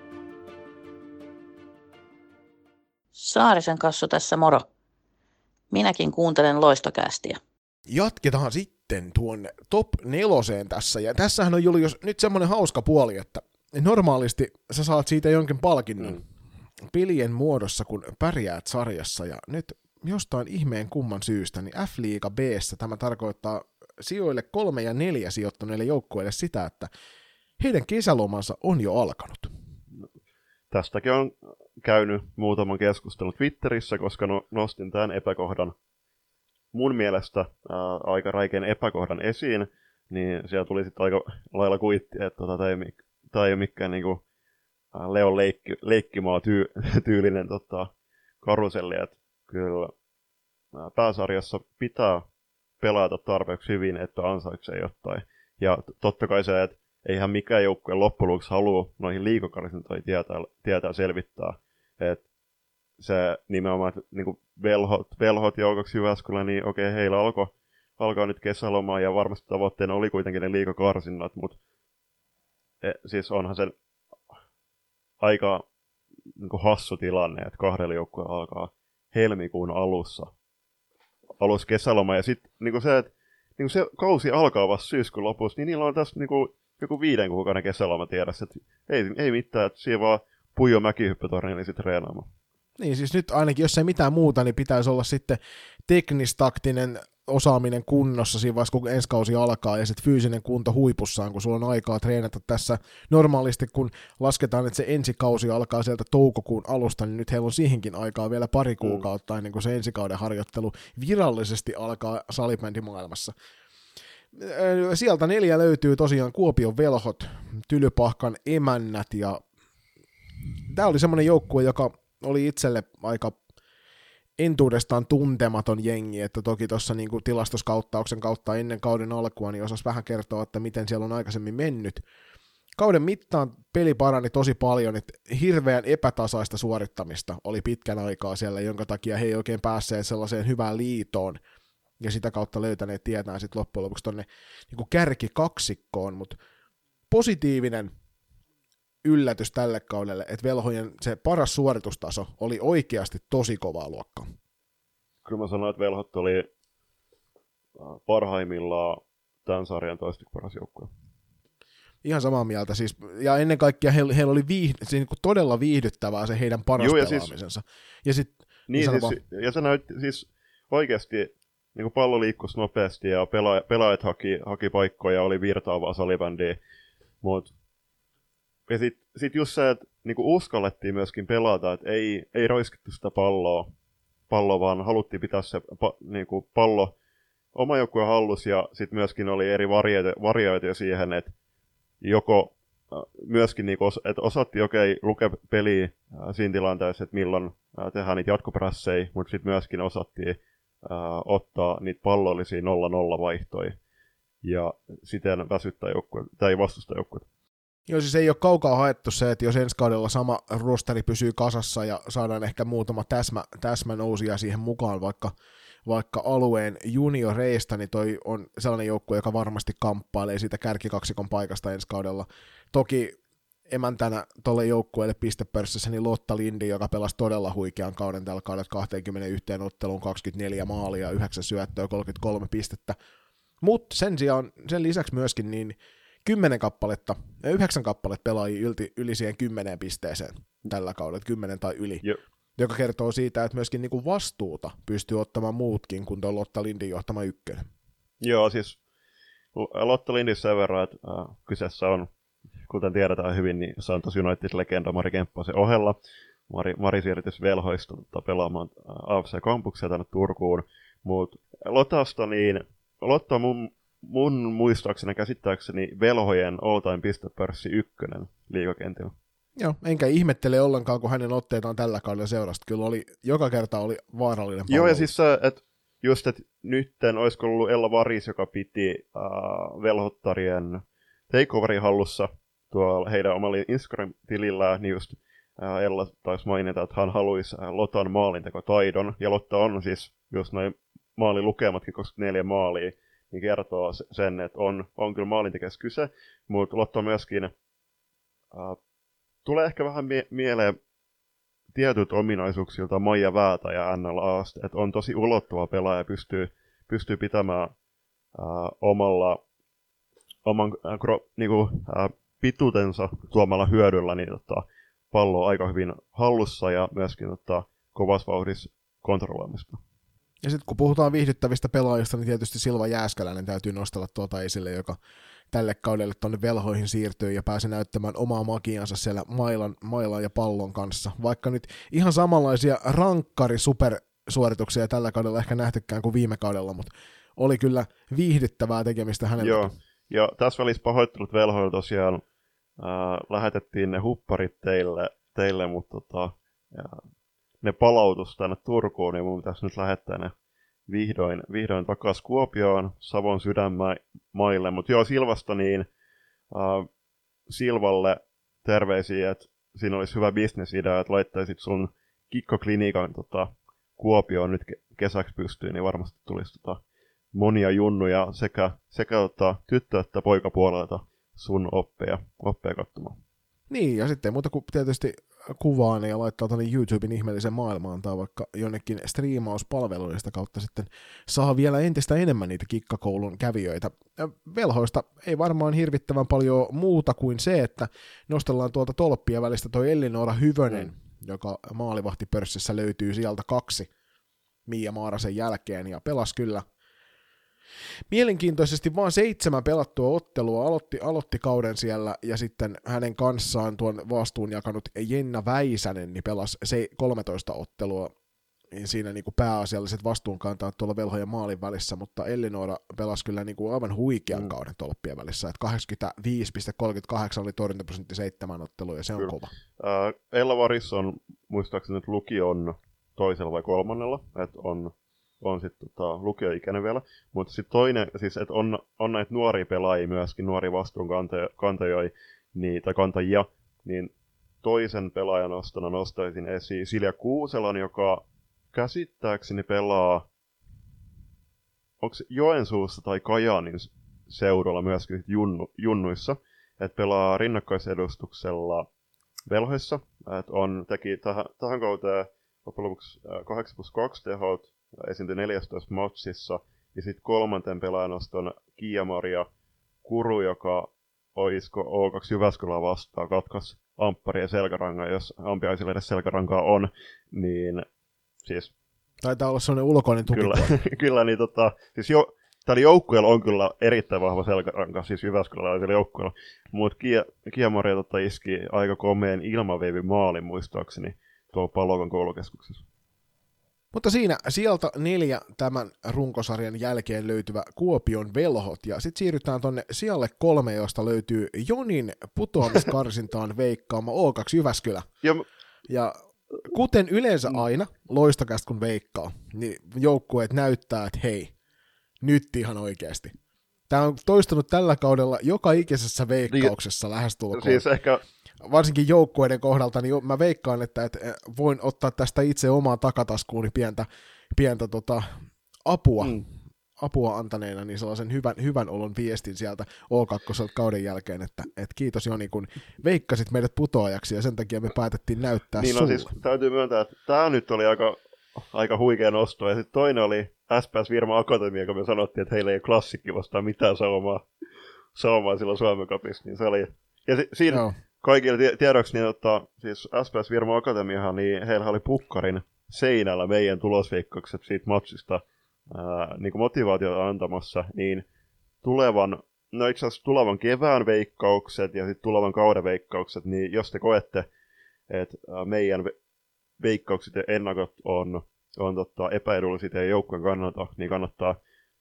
Saarisen kassu tässä moro. Minäkin kuuntelen loistokästiä. Jatketaan sitten tuonne top neloseen tässä. Ja tässähän on Julius nyt semmoinen hauska puoli, että normaalisti sä saat siitä jonkin palkinnon mm. pilien muodossa, kun pärjäät sarjassa. Ja nyt jostain ihmeen kumman syystä, niin F-liiga b tämä tarkoittaa sijoille kolme ja neljä sijoittuneille joukkueille sitä, että heidän kesälomansa on jo alkanut. Tästäkin on käynyt muutaman keskustelun Twitterissä, koska no, nostin tämän epäkohdan mun mielestä ää, aika räikeän epäkohdan esiin, niin siellä tuli sitten aika lailla kuitti, että tota, tämä, ei, tämä ei ole mikään niinku, Leon leikki, leikkimaa tyy, tyylinen tota, karuselli, että kyllä ää, pääsarjassa pitää pelata tarpeeksi hyvin, että ansaitsee jotain. Ja totta kai se, että eihän mikään joukkue loppujen lopuksi halua noihin liikokarsintoihin tietää, tietää selvittää. Et se nimenomaan, että niin velhot, velhot joukoksi Jyväskylä, niin okei, heillä alkoi alkaa nyt kesäloma ja varmasti tavoitteena oli kuitenkin ne liikakarsinnat, mutta e, siis onhan se aika niin kuin hassu tilanne, että kahdella joukkueella alkaa helmikuun alussa alus kesäloma. Ja sitten niin se, että niin se kausi alkaa vasta syyskuun lopussa, niin niillä on tässä niin kuin, joku viiden kuukauden kesäloma tiedässä, että ei, ei mitään, että siinä vaan Pujo mäkihyppytorniin niin sitten treenaamaan. Niin siis nyt ainakin, jos ei mitään muuta, niin pitäisi olla sitten teknistaktinen osaaminen kunnossa siinä vaiheessa, kun ensi kausi alkaa, ja sitten fyysinen kunto huipussaan, kun sulla on aikaa treenata tässä normaalisti, kun lasketaan, että se ensi kausi alkaa sieltä toukokuun alusta, niin nyt heillä on siihenkin aikaa vielä pari mm. kuukautta ennen kuin se ensikauden harjoittelu virallisesti alkaa salibändimaailmassa. Sieltä neljä löytyy tosiaan Kuopion velhot, Tylypahkan emännät ja tämä oli semmoinen joukkue, joka oli itselle aika entuudestaan tuntematon jengi, että toki tuossa niin tilastoskauttauksen kautta ennen kauden alkua niin osasi vähän kertoa, että miten siellä on aikaisemmin mennyt. Kauden mittaan peli parani tosi paljon, että hirveän epätasaista suorittamista oli pitkän aikaa siellä, jonka takia he ei oikein päässeet sellaiseen hyvään liitoon, ja sitä kautta löytäneet tietää sitten loppujen lopuksi tuonne niin kärkikaksikkoon, mutta positiivinen yllätys tälle kaudelle, että velhojen se paras suoritustaso oli oikeasti tosi kovaa luokkaa. Kyllä mä sanoin, että velhot oli äh, parhaimmillaan tämän sarjan toiseksi paras joukkue. Ihan samaa mieltä. Siis, ja ennen kaikkea heillä, heillä oli viihdy, siis niin kuin todella viihdyttävää se heidän paras Joo, ja siis- pelaamisensa. Siis, ja, sit, niin, siis, ja se näytti siis oikeasti niin kuin pallo liikkuisi nopeasti ja pelaajat, pelaajat haki, haki paikkoja, oli virtaavaa salibändiä, mutta ja sitten sit just se, että niinku uskallettiin myöskin pelata, että ei, ei roiskittu sitä palloa, palloa, vaan haluttiin pitää se pa, niinku pallo oma joukkue hallus ja sitten myöskin oli eri varioita siihen, että joko myöskin niinku, että osattiin okei okay, lukea peliä siinä tilanteessa, että milloin tehdään niitä jatkopressejä, mutta sitten myöskin osattiin ää, ottaa niitä pallollisia 0-0 vaihtoja ja siten väsyttää joukkue, tai vastusta joukkuetta. Joo, siis ei ole kaukaa haettu se, että jos ensi kaudella sama rosteri pysyy kasassa ja saadaan ehkä muutama täsmä, täsmä nousia siihen mukaan, vaikka, vaikka alueen junioreista, niin toi on sellainen joukkue, joka varmasti kamppailee siitä kärkikaksikon paikasta ensi kaudella. Toki emäntänä tuolle joukkueelle pistepörssissä niin Lotta Lindi, joka pelasi todella huikean kauden tällä kaudella 21 otteluun 24 maalia, 9 syöttöä, 33 pistettä Mutta sen sijaan, sen lisäksi myöskin niin kymmenen kappaletta, yhdeksän kappaletta pelaajia yli, yli siihen kymmeneen pisteeseen tällä kaudella, kymmenen tai yli. Jo. Joka kertoo siitä, että myöskin niinku vastuuta pystyy ottamaan muutkin kuin tuo Lotta Lindin johtama ykkönen. Joo, siis Lotta Lindin sen verran, että äh, kyseessä on, kuten tiedetään hyvin, niin se on tosi United-legenda Mari Kemppasen ohella. Mari, Mari siirtys velhoista tota, pelaamaan äh, AFC Kampuksia tänne Turkuun. Mutta Lotasta, niin Lotta on mun, mun muistaakseni käsittääkseni velhojen all-time pistepörssi ykkönen liigakentillä. Joo, enkä ihmettele ollenkaan, kun hänen otteitaan tällä kaudella seurasta. Kyllä oli, joka kerta oli vaarallinen Joo, ja siis se, että just, että nytten olisiko ollut Ella Varis, joka piti äh, velhottarien takeoverin hallussa tuolla heidän omalla Instagram-tilillään, niin just äh, Ella taisi mainita, että hän haluaisi äh, Lotan maalintekotaidon, ja Lotta on siis just noin maalilukematkin 24 maalia, niin kertoo sen, että on, on kyllä maalintekijässä kyse, mutta Lotta on myöskin, äh, tulee ehkä vähän mie- mieleen tietyt ominaisuuksilta Maija Väätä ja NLA, että on tosi ulottuva pelaaja ja pystyy, pystyy pitämään äh, omalla oman äh, kro, niinku, äh, pituutensa tuomalla hyödyllä niin, tota, palloa aika hyvin hallussa ja myöskin tota, kovassa vauhdissa kontrolloimista. Ja sitten kun puhutaan viihdyttävistä pelaajista, niin tietysti Silva Jääskäläinen täytyy nostella tuota esille, joka tälle kaudelle tuonne velhoihin siirtyy ja pääsee näyttämään omaa magiansa siellä mailan, mailan ja pallon kanssa. Vaikka nyt ihan samanlaisia rankkari supersuorituksia tällä kaudella ehkä nähtykään kuin viime kaudella, mutta oli kyllä viihdyttävää tekemistä häneltä. Joo, ja tässä välissä pahoittelut velhoilla tosiaan äh, lähetettiin ne hupparit teille, teille mutta tota, ne palautus tänne Turkuun, niin mun pitäisi nyt lähettää ne vihdoin, vihdoin takaisin Kuopioon, Savon sydänmaille. Mutta joo, Silvasta niin äh, Silvalle terveisiä, että siinä olisi hyvä bisnesidea, että laittaisit sun kikkoklinikan tota, Kuopioon nyt kesäksi pystyyn, niin varmasti tulisi tota, monia junnuja sekä, sekä tota, tyttö- että poikapuolelta sun oppeja, oppeja katsomaan. Niin, ja sitten muuta kuin tietysti kuvaan ja laittaa tuonne YouTuben ihmeellisen maailmaan tai vaikka jonnekin striimauspalveluista kautta sitten saa vielä entistä enemmän niitä kikkakoulun kävijöitä. Velhoista ei varmaan hirvittävän paljon muuta kuin se, että nostellaan tuolta tolppia välistä toi Ellinora Hyvönen, mm. joka maalivahtipörssissä löytyy sieltä kaksi Mia Maarasen jälkeen ja pelas kyllä Mielenkiintoisesti vain seitsemän pelattua ottelua aloitti, aloitti kauden siellä ja sitten hänen kanssaan tuon vastuun jakanut Jenna Väisänen niin pelasi se 13 ottelua niin siinä niin kuin pääasialliset vastuunkantajat tuolla velhojen maalin välissä, mutta Ellinora pelasi kyllä niin kuin aivan huikean mm. kauden tolppien välissä, että 85,38 oli torjuntaprosentti seitsemän ottelua ja se on kyllä. kova. Äh, Ella Varis on muistaakseni nyt lukion toisella vai kolmannella, että on on sitten tota, lukioikäinen vielä. Mutta sitten toinen, siis että on, on näitä nuoria pelaajia myöskin, nuoria vastuunkantajia, niin, tai kantajia, niin toisen pelaajan ostana nostaisin esiin Silja Kuuselan, joka käsittääkseni pelaa, onko Joensuussa tai Kajaanin seudulla myöskin junnu, junnuissa, että pelaa rinnakkaisedustuksella velhoissa, että on, teki tähän, tähän kauteen loppujen lopuksi 8 plus 2 tehot, esiintyi 14 matsissa. Ja sitten kolmanten pelaajanoston Kiia-Maria Kuru, joka oisko O2 Jyväskylää vastaan, katkas Amppari ja Selkärangan, jos ampiaisille edes Selkärankaa on, niin siis... Taitaa olla sellainen ulkoinen tuki. Kyllä, kyllä niin tota, siis jo, tällä joukkueella on kyllä erittäin vahva selkäranka, siis Jyväskyläläisellä joukkueella, mutta Kia, Kiamaria tota iski aika komeen ilmaveivin maalin muistaakseni tuolla Palokan koulukeskuksessa. Mutta siinä sieltä neljä tämän runkosarjan jälkeen löytyvä Kuopion velhot, ja sitten siirrytään tonne sijalle kolme, josta löytyy Jonin putoamiskarsintaan veikkaama O2 Jyväskylä. Ja, ja kuten yleensä aina, loistokästä kun veikkaa, niin joukkueet näyttää, että hei, nyt ihan oikeasti. Tämä on toistunut tällä kaudella joka ikisessä veikkauksessa niin, lähestulkoon. Siis ehkä varsinkin joukkueiden kohdalta, niin mä veikkaan, että, että voin ottaa tästä itse omaan takataskuuni pientä, pientä tota, apua, mm. apua antaneena, niin sellaisen hyvän, hyvän olon viestin sieltä O2 kauden jälkeen, että, että kiitos Joni, kun veikkasit meidät putoajaksi, ja sen takia me päätettiin näyttää Niin no siis täytyy myöntää, että tämä nyt oli aika, aika huikea nosto, ja sitten toinen oli SPS Virma Akatemia, kun me sanottiin, että heillä ei ole klassikki vastaan mitään saumaa, saumaa silloin Suomen Cupissa, niin se oli... Ja si- siinä Joo. Kaikille tiedoksi, niin että siis SPS Virma Akatemiahan, niin heillä oli pukkarin seinällä meidän tulosveikkaukset siitä matsista ää, niin kuin motivaatiota antamassa, niin tulevan, no itse asiassa tulevan kevään veikkaukset ja sitten tulevan kauden veikkaukset, niin jos te koette, että meidän veikkaukset ja ennakot on, on totta, epäedullisia teidän joukkueen kannalta, niin kannattaa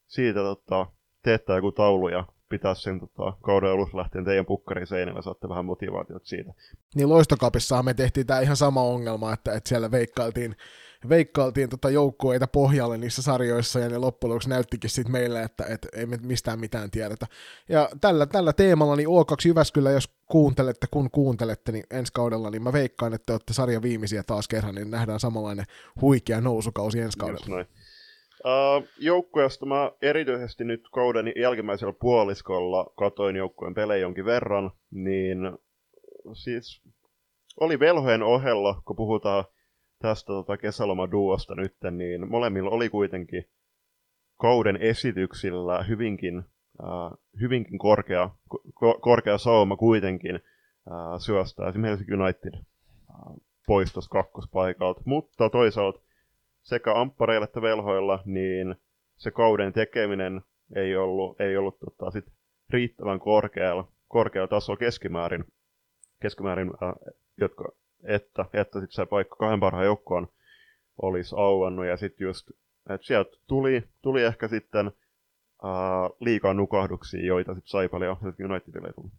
siitä totta, teettää joku taulu ja pitää sen tota, kauden alussa lähtien teidän pukkarin seinällä, saatte vähän motivaatiota siitä. Niin loistokapissahan me tehtiin tämä ihan sama ongelma, että, että siellä veikkailtiin veikkailtiin tota joukkueita pohjalle niissä sarjoissa, ja ne loppujen lopuksi näyttikin sitten meille, että et ei me mistään mitään tiedetä. Ja tällä, tällä teemalla, niin O2 Jyväskylä, jos kuuntelette, kun kuuntelette, niin ensi kaudella, niin mä veikkaan, että te olette sarjan viimeisiä taas kerran, niin nähdään samanlainen huikea nousukausi ensi kaudella. Uh, joukkueesta mä erityisesti nyt kauden jälkimmäisellä puoliskolla katoin joukkueen pelejä jonkin verran, niin siis oli velhojen ohella, kun puhutaan tästä tota kesälomaduosta nyt, niin molemmilla oli kuitenkin kauden esityksillä hyvinkin, äh, hyvinkin korkea, ko- korkea sauma kuitenkin äh, syöstää esimerkiksi United äh, pois kakkospaikalta. Mutta toisaalta sekä amppareilla että velhoilla, niin se kauden tekeminen ei ollut, ei ollut tota, sit riittävän korkealla, korkealla tasolla keskimäärin, keskimäärin äh, jotka että, että sitten se paikka kahden parhaan joukkoon olisi auannut. Ja sitten just, että sieltä tuli, tuli ehkä sitten uh, liikaa nukahduksia, joita sitten Saipali ja Unitedille ei tullut.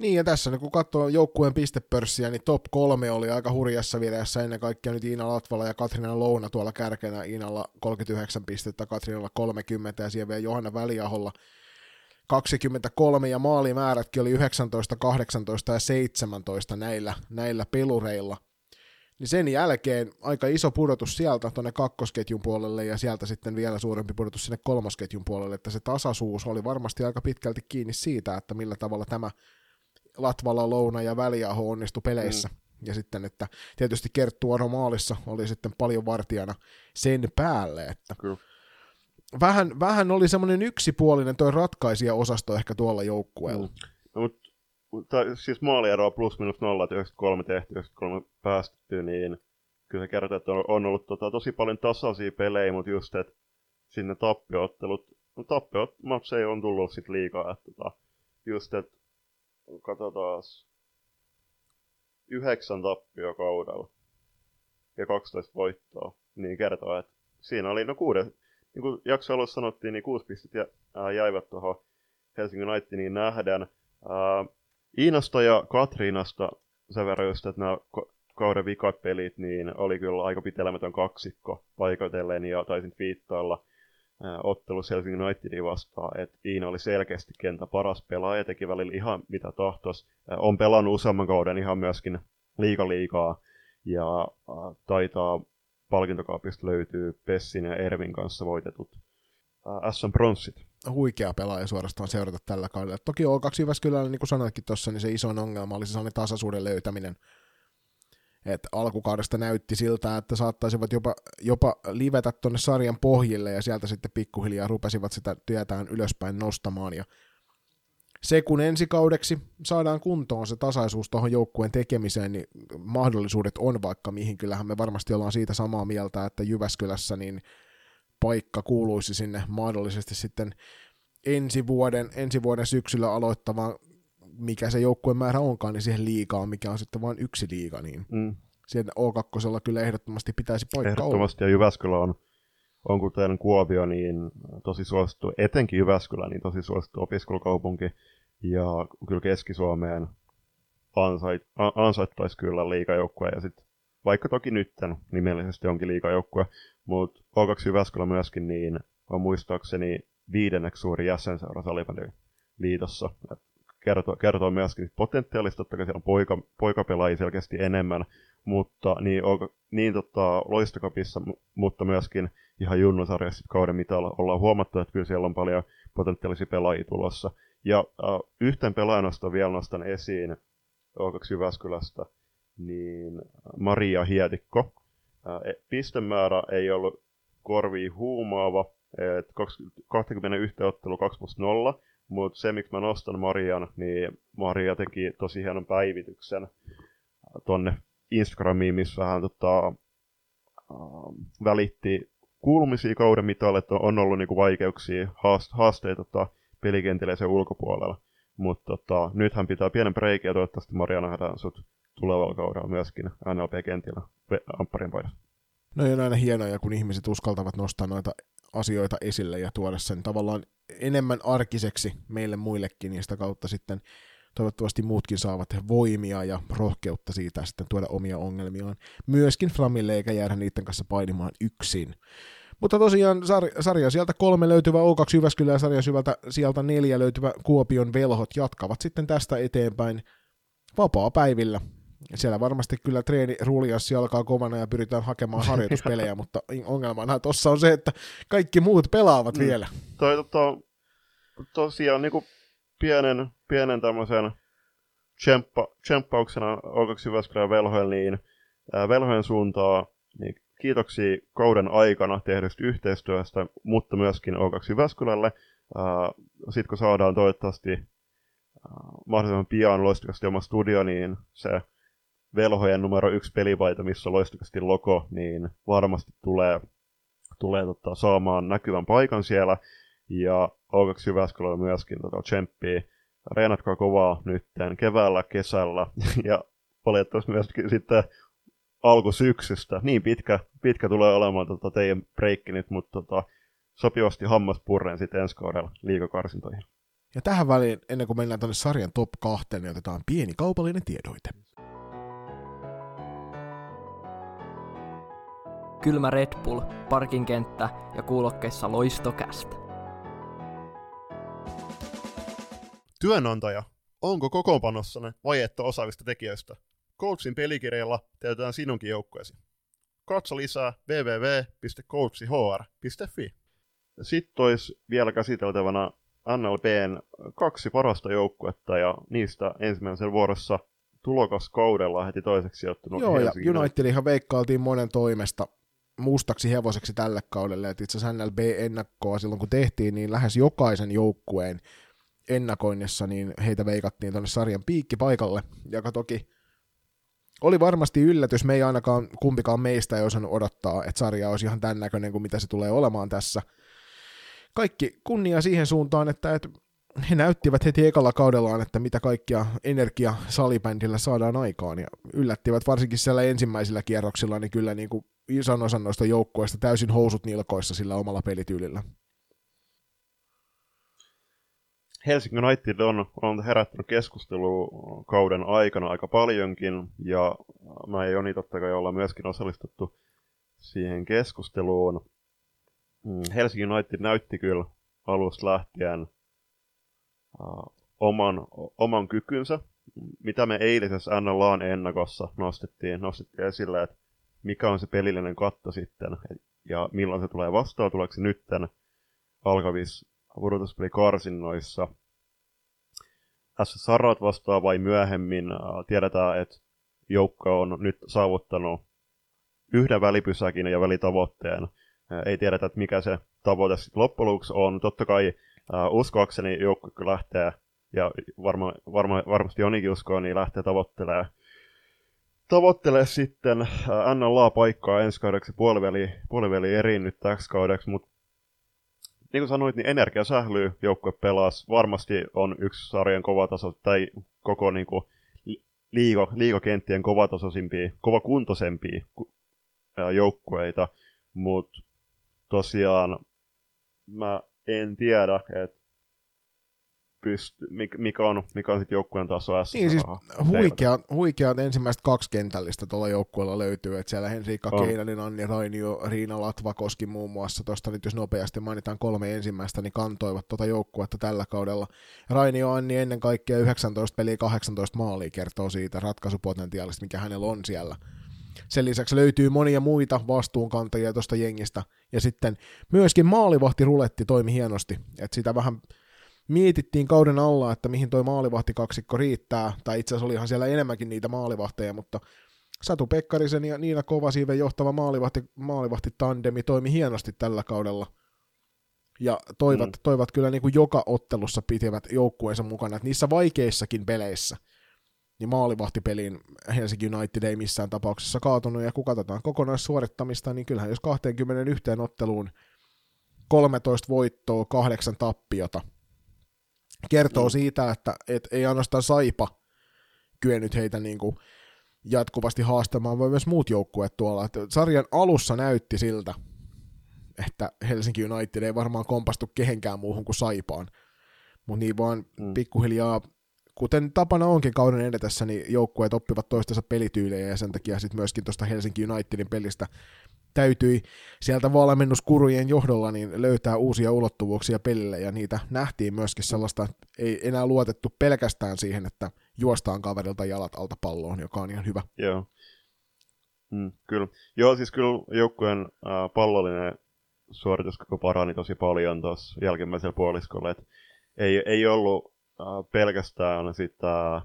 Niin, ja tässä kun katsoo joukkueen pistepörssiä, niin top kolme oli aika hurjassa vireessä ennen kaikkea nyt Iina Latvala ja Katriina Louna tuolla kärkenä. Iinalla 39 pistettä, Katriinalla 30 ja siellä vielä Johanna Väliaholla 23 ja maalimäärätkin oli 19, 18 ja 17 näillä, näillä pelureilla. Niin sen jälkeen aika iso pudotus sieltä tuonne kakkosketjun puolelle ja sieltä sitten vielä suurempi pudotus sinne kolmosketjun puolelle, että se tasaisuus oli varmasti aika pitkälti kiinni siitä, että millä tavalla tämä Latvala, Louna ja Väliaho onnistui peleissä. Mm. Ja sitten, että tietysti Kerttu maalissa oli sitten paljon vartijana sen päälle, että Kyllä vähän, vähän oli semmoinen yksipuolinen toi ratkaisija-osasto ehkä tuolla joukkueella. Mm. No, mutta mutta siis maalieroa plus minus nolla, 93 tehty, 93 päästetty, niin kyllä se kertoo, että on, on ollut tota, tosi paljon tasaisia pelejä, mutta just, että sinne tappioottelut, no tappiot ei on tullut sit liikaa, että tota, just, että katsotaan yhdeksän tappio kaudella ja 12 voittoa, niin kertoo, että siinä oli no kuudes, niin kuin jakso alussa sanottiin, niin kuusi pistettä ja, ää, jäivät tuohon Helsingin Unitediin nähdään. Ää, Iinasta ja Katriinasta sen verran just, että nämä kauden vikat pelit, niin oli kyllä aika pitelemätön kaksikko paikoitellen ja taisin viittailla ottelussa Helsingin Unitedin vastaan, että Iina oli selkeästi kentä paras pelaaja, teki välillä ihan mitä tahtos. On pelannut useamman kauden ihan myöskin liika liikaa ja taitaa palkintokaapista löytyy Pessin ja Ervin kanssa voitetut äh, SM Bronssit. Huikea pelaaja suorastaan seurata tällä kaudella. Toki O2 Jyväskylällä, niin kuin sanoitkin tuossa, niin se iso ongelma oli se sellainen tasaisuuden löytäminen. Et alkukaudesta näytti siltä, että saattaisivat jopa, jopa livetä tuonne sarjan pohjille ja sieltä sitten pikkuhiljaa rupesivat sitä työtään ylöspäin nostamaan. Ja se kun ensi kaudeksi saadaan kuntoon se tasaisuus tuohon joukkueen tekemiseen, niin mahdollisuudet on vaikka mihin. Kyllähän me varmasti ollaan siitä samaa mieltä, että Jyväskylässä niin paikka kuuluisi sinne mahdollisesti sitten ensi vuoden, ensi vuoden syksyllä aloittavaan, mikä se joukkueen määrä onkaan, niin siihen liikaa, mikä on sitten vain yksi liiga, niin mm. siellä O2 kyllä ehdottomasti pitäisi paikka Ehdottomasti, olla. ja Jyväskylä on, on kuten Kuopio, niin tosi suosittu, etenkin Jyväskylä, niin tosi suosittu opiskelukaupunki, ja kyllä Keski-Suomeen ansait, ansaittaisi kyllä liikajoukkue, ja sitten vaikka toki nytten nimellisesti onkin liikajoukkue, mutta O2 Jyväskylä myöskin niin on muistaakseni viidenneksi suuri jäsenseura Salibandin liitossa. Et kertoo, kertoo myöskin potentiaalista, että siellä on poika, poikapelaajia selkeästi enemmän, mutta niin, on, niin tota, loistokapissa, mutta myöskin ihan junnusarjassa kauden mitalla ollaan huomattu, että kyllä siellä on paljon potentiaalisia pelaajia tulossa. Ja äh, yhten pelaajanosta vielä nostan esiin O2 Jyväskylästä, niin Maria Hietikko. Äh, pistemäärä ei ollut korviin huumaava, että 21 ottelu 2 plus 0, mutta se, miksi mä nostan Marian, niin Maria teki tosi hienon päivityksen tonne Instagramiin, missä hän tota, äh, välitti kuulumisia kauden mitalle, että on ollut niinku vaikeuksia, haasteita tota, pelikentillä sen ulkopuolella. Mutta tota, nythän pitää pienen breikin ja toivottavasti Maria nähdään sut tulevalla kaudella myöskin NLP-kentillä Ampparin paidassa. No on aina hienoja, kun ihmiset uskaltavat nostaa noita asioita esille ja tuoda sen tavallaan enemmän arkiseksi meille muillekin, ja sitä kautta sitten toivottavasti muutkin saavat voimia ja rohkeutta siitä sitten tuoda omia ongelmiaan myöskin Flamille eikä jäädä niiden kanssa painimaan yksin. Mutta tosiaan sar- sarja sieltä kolme löytyvä O2 Jyväskylä ja sarja syvältä sieltä neljä löytyvä Kuopion velhot jatkavat sitten tästä eteenpäin vapaa-päivillä. Siellä varmasti kyllä treeni ruliassi alkaa kovana ja pyritään hakemaan harjoituspelejä, mutta ongelmana tuossa on se, että kaikki muut pelaavat mm. vielä. Toi to, tosiaan niin kuin pienen, pienen tämmöisen tsemppa, tsemppauksena O2 Jyväskylän velhojen, niin ää, velhojen suuntaa niin kiitoksia kauden aikana tehdystä yhteistyöstä, mutta myöskin O2 Jyväskylälle. Sitten kun saadaan toivottavasti mahdollisimman pian loistukasti oma studio, niin se velhojen numero yksi pelipaita, missä on loistukasti logo, niin varmasti tulee, tulee tota, saamaan näkyvän paikan siellä. Ja O2 Jyväskylällä myöskin tota, tsemppii. Reenatkaa kovaa nytten keväällä, kesällä ja valitettavasti myöskin sitten alkusyksystä. Niin pitkä, pitkä tulee olemaan tota teidän breikki nyt, mutta tota, sopivasti hammas purreen sitten ensi kaudella liikakarsintoihin. Ja tähän väliin, ennen kuin mennään tuonne sarjan top 2, niin otetaan pieni kaupallinen tiedoite. Kylmä Red Bull, parkinkenttä ja kuulokkeissa loistokästä. Työnantaja, onko kokoonpanossanne vajetta osaavista tekijöistä? Coachin pelikirjalla täytetään sinunkin joukkueesi. Katso lisää www.coachihr.fi. Sitten olisi vielä käsiteltävänä NLPn kaksi parasta joukkuetta ja niistä ensimmäisen vuorossa tulokaskaudella heti toiseksi sijoittunut Joo, Helsingin. ja Unitedihan veikkailtiin monen toimesta mustaksi hevoseksi tälle kaudelle, että itse asiassa NLB-ennakkoa silloin kun tehtiin, niin lähes jokaisen joukkueen ennakoinnissa niin heitä veikattiin tuonne sarjan piikkipaikalle, joka toki oli varmasti yllätys, me ei ainakaan kumpikaan meistä ei osannut odottaa, että sarja olisi ihan tämän näköinen kuin mitä se tulee olemaan tässä. Kaikki kunnia siihen suuntaan, että, että he näyttivät heti ekalla kaudellaan, että mitä kaikkia energia salibändillä saadaan aikaan, ja yllättivät varsinkin siellä ensimmäisillä kierroksilla, niin kyllä niin kuin ison osan noista joukkueista täysin housut nilkoissa sillä omalla pelityylillä. Helsingin United on, on herättänyt keskustelua kauden aikana aika paljonkin, ja mä ja Joni totta kai ollaan myöskin osallistuttu siihen keskusteluun. Mm, Helsingin United näytti kyllä alusta lähtien uh, oman, oman kykynsä, mitä me eilisessä NLAn ennakossa nostettiin, nostettiin esille, että mikä on se pelillinen katto sitten, ja milloin se tulee vastaan, tuleeko se nytten alkavissa pudotuspelikarsinnoissa. Tässä Sarat vastaa vai myöhemmin. Tiedetään, että joukko on nyt saavuttanut yhden välipysäkin ja välitavoitteen. Ei tiedetä, että mikä se tavoite sitten loppujen on. Totta kai uskoakseni joukko lähtee, ja varma, varma, varmasti Jonikin uskoo, niin lähtee tavoittelemaan tavoittelee sitten NLA-paikkaa ensi kaudeksi puoliväli, puoliväli eri nyt täksi kaudeksi, mutta niin kuin sanoit, niin energia sählyy, joukkue pelas. Varmasti on yksi sarjan kovataso, tai koko niin kuin, liigo, liigokenttien kovatasoisimpia, kovakuntoisempia joukkueita, mutta tosiaan mä en tiedä, että pyst- mikä on, mikä on sitten joukkueen taso S. Niin siis huikeat, huikeat ensimmäiset kaksi kentällistä tuolla joukkueella löytyy, että siellä Henriikka oh. Keinanen, Anni Rainio, Riina Latvakoski muun muassa, tuosta nyt jos nopeasti mainitaan kolme ensimmäistä, niin kantoivat tuota joukkuetta tällä kaudella. Rainio Anni ennen kaikkea 19 peliä 18 maalia kertoo siitä ratkaisupotentiaalista, mikä hänellä on siellä. Sen lisäksi löytyy monia muita vastuunkantajia tuosta jengistä, ja sitten myöskin maalivahti ruletti toimi hienosti, että sitä vähän mietittiin kauden alla, että mihin toi maalivahtikaksikko riittää, tai itse asiassa olihan siellä enemmänkin niitä maalivahteja, mutta Satu Pekkarisen ja Niina Kovasiiven johtava maalivahti, maalivahti tandemi toimi hienosti tällä kaudella. ja toivat, mm. toivat kyllä niin kuin joka ottelussa pitivät joukkueensa mukana, että niissä vaikeissakin peleissä, niin maalivahtipeliin Helsinki United ei missään tapauksessa kaatunut, ja kun katsotaan kokonaissuorittamista, niin kyllähän jos 21 otteluun 13 voittoa, kahdeksan tappiota, kertoo mm. siitä, että et ei ainoastaan Saipa kyennyt heitä niin kuin jatkuvasti haastamaan, vaan myös muut joukkueet tuolla. Että sarjan alussa näytti siltä, että Helsinki United ei varmaan kompastu kehenkään muuhun kuin Saipaan. Mutta niin vaan mm. pikkuhiljaa, kuten tapana onkin kauden edetessä, niin joukkueet oppivat toistensa pelityylejä ja sen takia sitten myöskin tuosta Helsinki Unitedin pelistä täytyi sieltä valmennuskurujen johdolla niin löytää uusia ulottuvuuksia pelille, ja niitä nähtiin myöskin sellaista, ei enää luotettu pelkästään siihen, että juostaan kaverilta jalat alta palloon, joka on ihan hyvä. Joo. Mm, kyllä. Joo, siis kyllä joukkueen äh, pallollinen suorituskyky parani tosi paljon tuossa jälkimmäisellä puoliskolla, että ei, ei ollut pelkästään sitä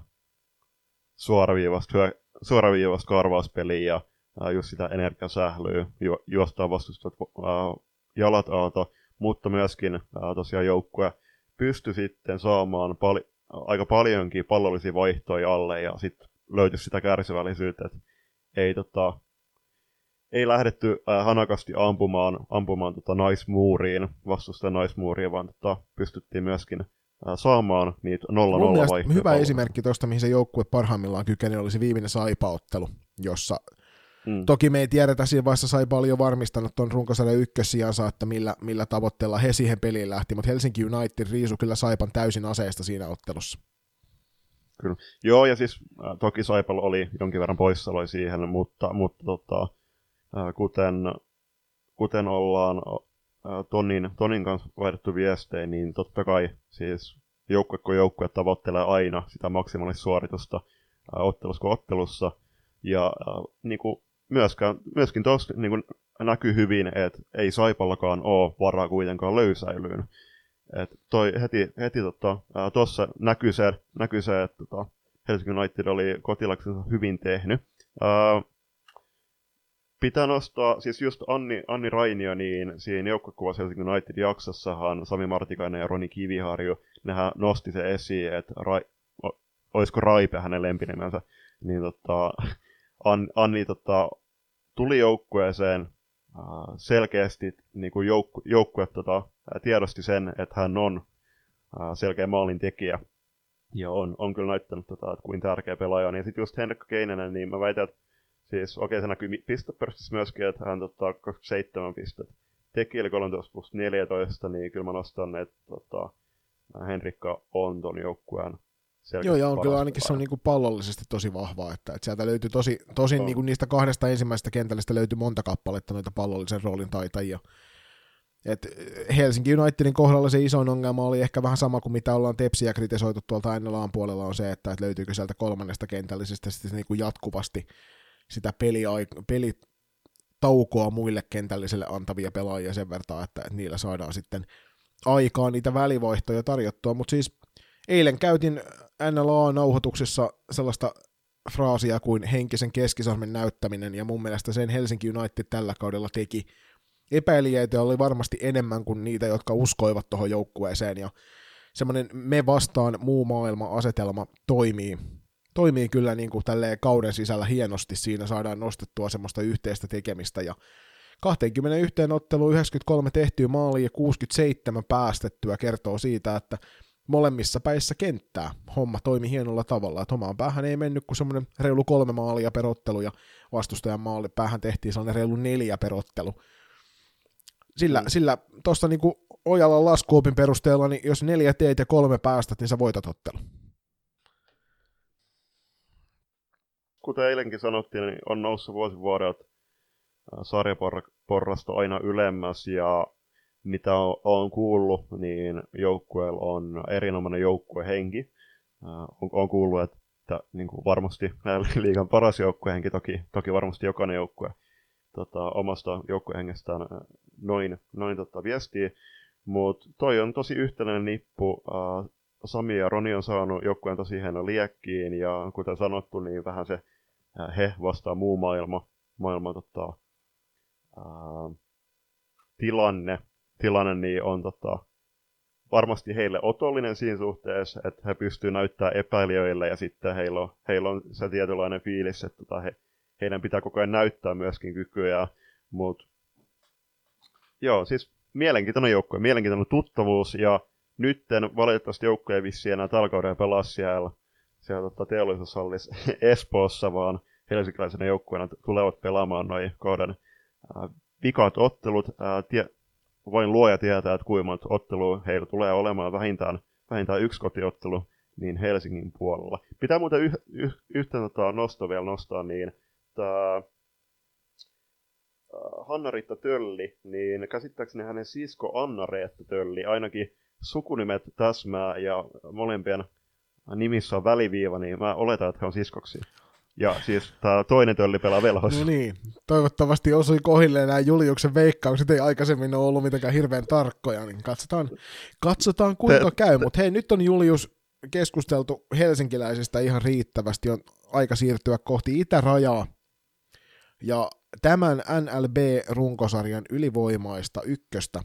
suoraviivasta, suoraviivasta karvauspeliä ja äh, just sitä energiasählyä, ju, juostaa vastustavat äh, jalat alta, mutta myöskin äh, tosiaan joukkue pystyi sitten saamaan pal- aika paljonkin pallollisia vaihtoja alle ja sitten löytyi sitä kärsivällisyyttä, että ei, tota, ei lähdetty äh, hanakasti ampumaan, ampumaan tota naismuuriin, vastusta naismuuriin, vaan tota, pystyttiin myöskin äh, saamaan niitä 0-0 vaihtoja. Hyvä esimerkki tuosta, mihin se joukkue parhaimmillaan kykeni, oli se viimeinen saipaottelu, jossa Mm. Toki me ei tiedetä, siinä vaiheessa sai paljon varmistanut tuon runkosarjan ykkössijansa, että millä, millä tavoitteella he siihen peliin lähti, mutta Helsinki United riisu kyllä Saipan täysin aseesta siinä ottelussa. Kyllä. Joo, ja siis äh, toki Saipalla oli jonkin verran poissaoloi siihen, mutta, mutta tota, äh, kuten, kuten ollaan Tonin, Tonin kanssa vaihdettu viestejä, niin totta kai siis joukkue kun joukkue tavoittelee aina sitä maksimaalista suoritusta ottelussa kuin ottelussa, ja niin kuin myöskään, myöskin tuossa niin näkyy hyvin, että ei Saipallakaan ole varaa kuitenkaan löysäilyyn. Et toi heti, heti tota, tuossa näkyy se, näkyy se, että tota, Helsingin United oli kotilaksensa hyvin tehnyt. Pitää nostaa, siis just Anni, Anni Rainio, niin siinä joukkokuvassa Helsingin United jaksossahan Sami Martikainen ja Roni Kiviharju, nehän nosti se esiin, että Ra, o, olisiko Raipe hänen lempinimensä, niin tota, An, Anni tota, tuli joukkueeseen äh, selkeästi niin kuin joukku, joukkue tota, tiedosti sen, että hän on äh, selkeä maalin tekijä. Ja on, on kyllä näyttänyt, tota, että kuin tärkeä pelaaja on. Ja sitten just Henrik Keinenen, niin mä väitän, että siis okei okay, se näkyy pistepörssissä myöskin, että hän tota, 27 pistettä teki, eli 13 plus 14, niin kyllä mä nostan, että tota, Henrikka on ton joukkueen Joo, ja on kyllä ainakin se on niin kuin pallollisesti tosi vahvaa, että, että sieltä löytyy tosi, tosin niin kuin niistä kahdesta ensimmäisestä kentällistä löytyy monta kappaletta noita pallollisen roolin taitajia. Et Helsinki Unitedin kohdalla se isoin ongelma oli ehkä vähän sama kuin mitä ollaan Tepsiä kritisoitu tuolta NLAn puolella on se, että, että löytyykö sieltä kolmannesta kentällisestä sitten niin kuin jatkuvasti sitä peli, pelitaukoa muille kentällisille antavia pelaajia sen verran, että, että niillä saadaan sitten aikaa niitä välivaihtoja tarjottua, mutta siis eilen käytin NLA-nauhoituksessa sellaista fraasia kuin henkisen keskisarmen näyttäminen, ja mun mielestä sen Helsinki United tällä kaudella teki. Epäilijäitä oli varmasti enemmän kuin niitä, jotka uskoivat tuohon joukkueeseen, ja semmoinen me vastaan muu maailma asetelma toimii, toimii kyllä niin kuin tälleen kauden sisällä hienosti, siinä saadaan nostettua semmoista yhteistä tekemistä, ja 21 otteluun 93 tehtyä maalia ja 67 päästettyä kertoo siitä, että molemmissa päissä kenttää. Homma toimi hienolla tavalla, että omaan päähän ei mennyt kuin semmoinen reilu kolme maalia perottelu ja vastustajan maali päähän tehtiin sellainen reilu neljä perottelu. Sillä, mm. sillä tuosta niinku Ojalan laskuopin perusteella, niin jos neljä teet ja kolme päästät, niin sä voitat ottelu. Kuten eilenkin sanottiin, niin on noussut vuosi vuodelta sarjaporrasta aina ylemmäs ja mitä on kuullut, niin joukkueella on erinomainen joukkuehenki. On, on kuullut, että niin kuin varmasti liigan paras joukkuehenki, toki, toki varmasti jokainen joukkue tota, omasta joukkuehengestään noin, noin tota, viestii. Mutta toi on tosi yhtenäinen nippu. Sami ja Roni on saanut joukkueen tosi hieno liekkiin, ja kuten sanottu, niin vähän se he vastaa muu maailma, maailma tota, uh, tilanne. Tilanne niin on tota, varmasti heille otollinen siinä suhteessa, että he pystyvät näyttämään epäilijöille ja sitten heillä on, heillä on se tietynlainen fiilis, että tota, he, heidän pitää koko ajan näyttää myöskin kykyjä, mutta joo, siis mielenkiintoinen joukkue, mielenkiintoinen tuttavuus ja nytten valitettavasti joukkue ei vissiin enää tällä kaudella pelaa siellä, siellä tota, teollisuushallis Espoossa, vaan helsinkiläisenä joukkueena tulevat pelaamaan noin kauden äh, vikat ottelut. Äh, tie, voin luoja tietää, että kuinka monta ottelua heillä tulee olemaan vähintään, vähintään yksi kotiottelu niin Helsingin puolella. Pitää muuten yh, yh, yhtä tota, nosto vielä nostaa, niin tämä Hanna-Riitta Tölli, niin käsittääkseni hänen sisko Anna-Reetta Tölli, ainakin sukunimet täsmää ja molempien nimissä on väliviiva, niin mä oletan, että he on siskoksi. Ja siis tämä toinen tölli pelaa velhossa. No niin, toivottavasti osui kohille nämä Juliuksen veikkaukset, ei aikaisemmin ole ollut mitenkään hirveän tarkkoja, niin katsotaan, katsotaan kuinka te, käy. Mutta hei, nyt on Julius keskusteltu helsinkiläisistä ihan riittävästi, on aika siirtyä kohti itärajaa. Ja tämän NLB-runkosarjan ylivoimaista ykköstä,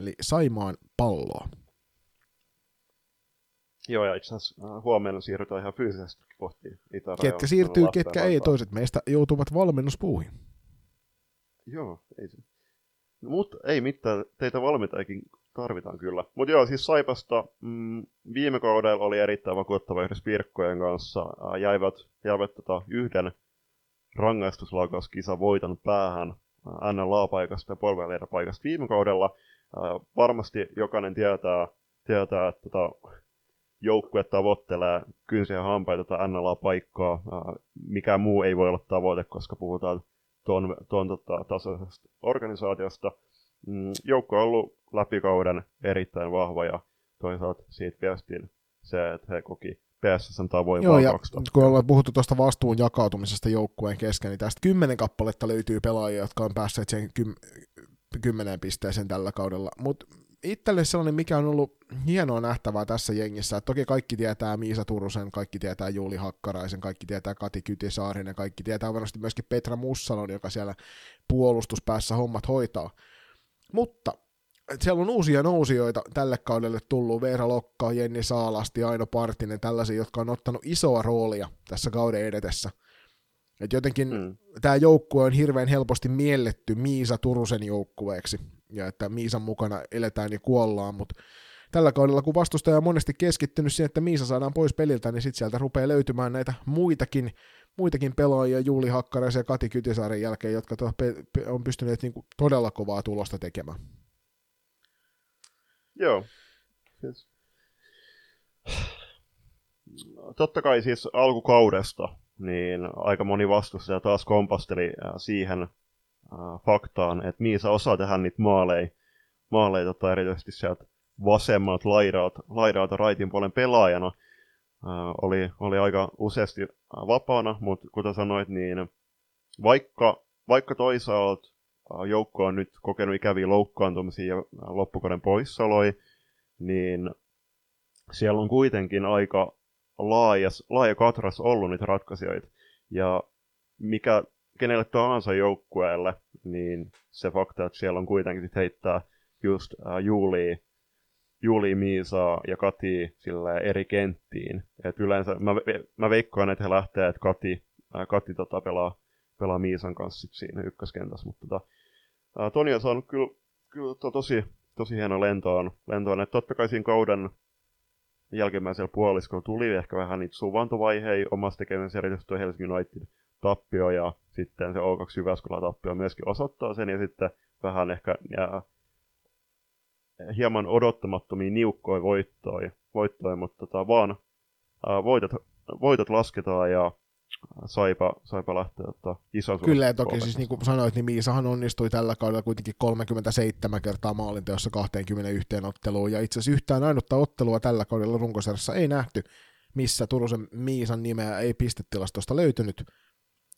eli Saimaan palloa. Joo, ja itse asiassa äh, huomenna siirrytään ihan fyysisesti kohti itärajaa. Ketkä siirtyy, ketkä ei, toiset meistä joutuvat valmennuspuuhin. Joo, ei se. No, mutta ei mitään, teitä valmentajakin tarvitaan kyllä. Mutta joo, siis Saipasta mm, viime kaudella oli erittäin vakuuttava yhdessä Pirkkojen kanssa. Äh, jäivät jäivät tota, yhden rangaistuslaukauskisa voitan päähän äh, NLA-paikasta ja paikasta viime kaudella. Äh, varmasti jokainen tietää, tietää että tota, joukkue tavoittelee kynsiä hampaita tai NLA-paikkaa. Äh, mikä muu ei voi olla tavoite, koska puhutaan tuon, tuon tota, tasoisesta organisaatiosta. Mm, joukko on ollut läpikauden erittäin vahva ja toisaalta siitä viestiin se, että he koki PSSn tavoin Joo, ja kun ollaan puhuttu tuosta vastuun jakautumisesta joukkueen kesken, niin tästä kymmenen kappaletta löytyy pelaajia, jotka on päässeet sen kym- kymmeneen pisteeseen tällä kaudella. Mutta itselle sellainen, mikä on ollut hienoa nähtävää tässä jengissä, että toki kaikki tietää Miisa Turusen, kaikki tietää Juuli Hakkaraisen, kaikki tietää Kati Kytisaarinen, kaikki tietää varmasti myöskin Petra Mussalon, joka siellä puolustuspäässä hommat hoitaa. Mutta siellä on uusia nousijoita tälle kaudelle tullut, Veera Lokka, Jenni Saalasti, Aino Partinen, tällaisia, jotka on ottanut isoa roolia tässä kauden edetessä. Et jotenkin mm. tämä joukkue on hirveän helposti mielletty Miisa Turusen joukkueeksi, ja että Miisan mukana eletään ja kuollaan, mutta tällä kaudella, kun vastustaja on monesti keskittynyt siihen, että Miisa saadaan pois peliltä, niin sitten sieltä rupeaa löytymään näitä muitakin, muitakin pelaajia Juuli Hakkaraisen ja Kati Kytisaaren jälkeen, jotka on pystyneet niinku todella kovaa tulosta tekemään. Joo. Siis. Totta kai siis alkukaudesta niin aika moni vastustaja taas kompasteli äh, siihen äh, faktaan, että Miisa osaa tehdä niitä maaleja, maaleja tota, erityisesti sieltä vasemmat laidalta, laidalta raitin puolen pelaajana. Äh, oli, oli aika useasti äh, vapaana, mutta kuten sanoit, niin vaikka, vaikka toisaalta äh, joukko on nyt kokenut ikäviä loukkaantumisia ja loppukauden poissaoloja, niin siellä on kuitenkin aika laaja, laaja katras ollut niitä ratkaisijoita. Ja mikä kenelle tahansa joukkueelle, niin se fakta, että siellä on kuitenkin sit heittää just äh, Juuli, Juuli Miisaa ja Kati sille eri kenttiin. Et yleensä mä, mä veikkaan, että he lähtee, että Kati, äh, Kati tota, pelaa, pelaa Miisan kanssa sit siinä ykköskentässä. Mutta tota, äh, Toni on saanut kyllä, kyllä to, tosi, tosi hieno lentoon. lentoon. Että totta kai siinä kauden jälkimmäisellä puoliskolla tuli ehkä vähän niitä suvantovaiheita omassa tekemisessä, erityisesti Helsingin United tappio ja sitten se O2 Jyväskylä tappio myöskin osoittaa sen ja sitten vähän ehkä ja, hieman odottamattomia niukkoja voittoja, voittoja mutta tota, vaan ää, voitot, voitot lasketaan ja Saipa, Saipa lähtee ottaa ison Kyllä, ja toki siis niin kuin sanoit, niin Miisahan onnistui tällä kaudella kuitenkin 37 kertaa maalinteossa 21 otteluun, ja itse asiassa yhtään ainutta ottelua tällä kaudella runkosarjassa ei nähty, missä Turusen Miisan nimeä ei pistetilastosta löytynyt.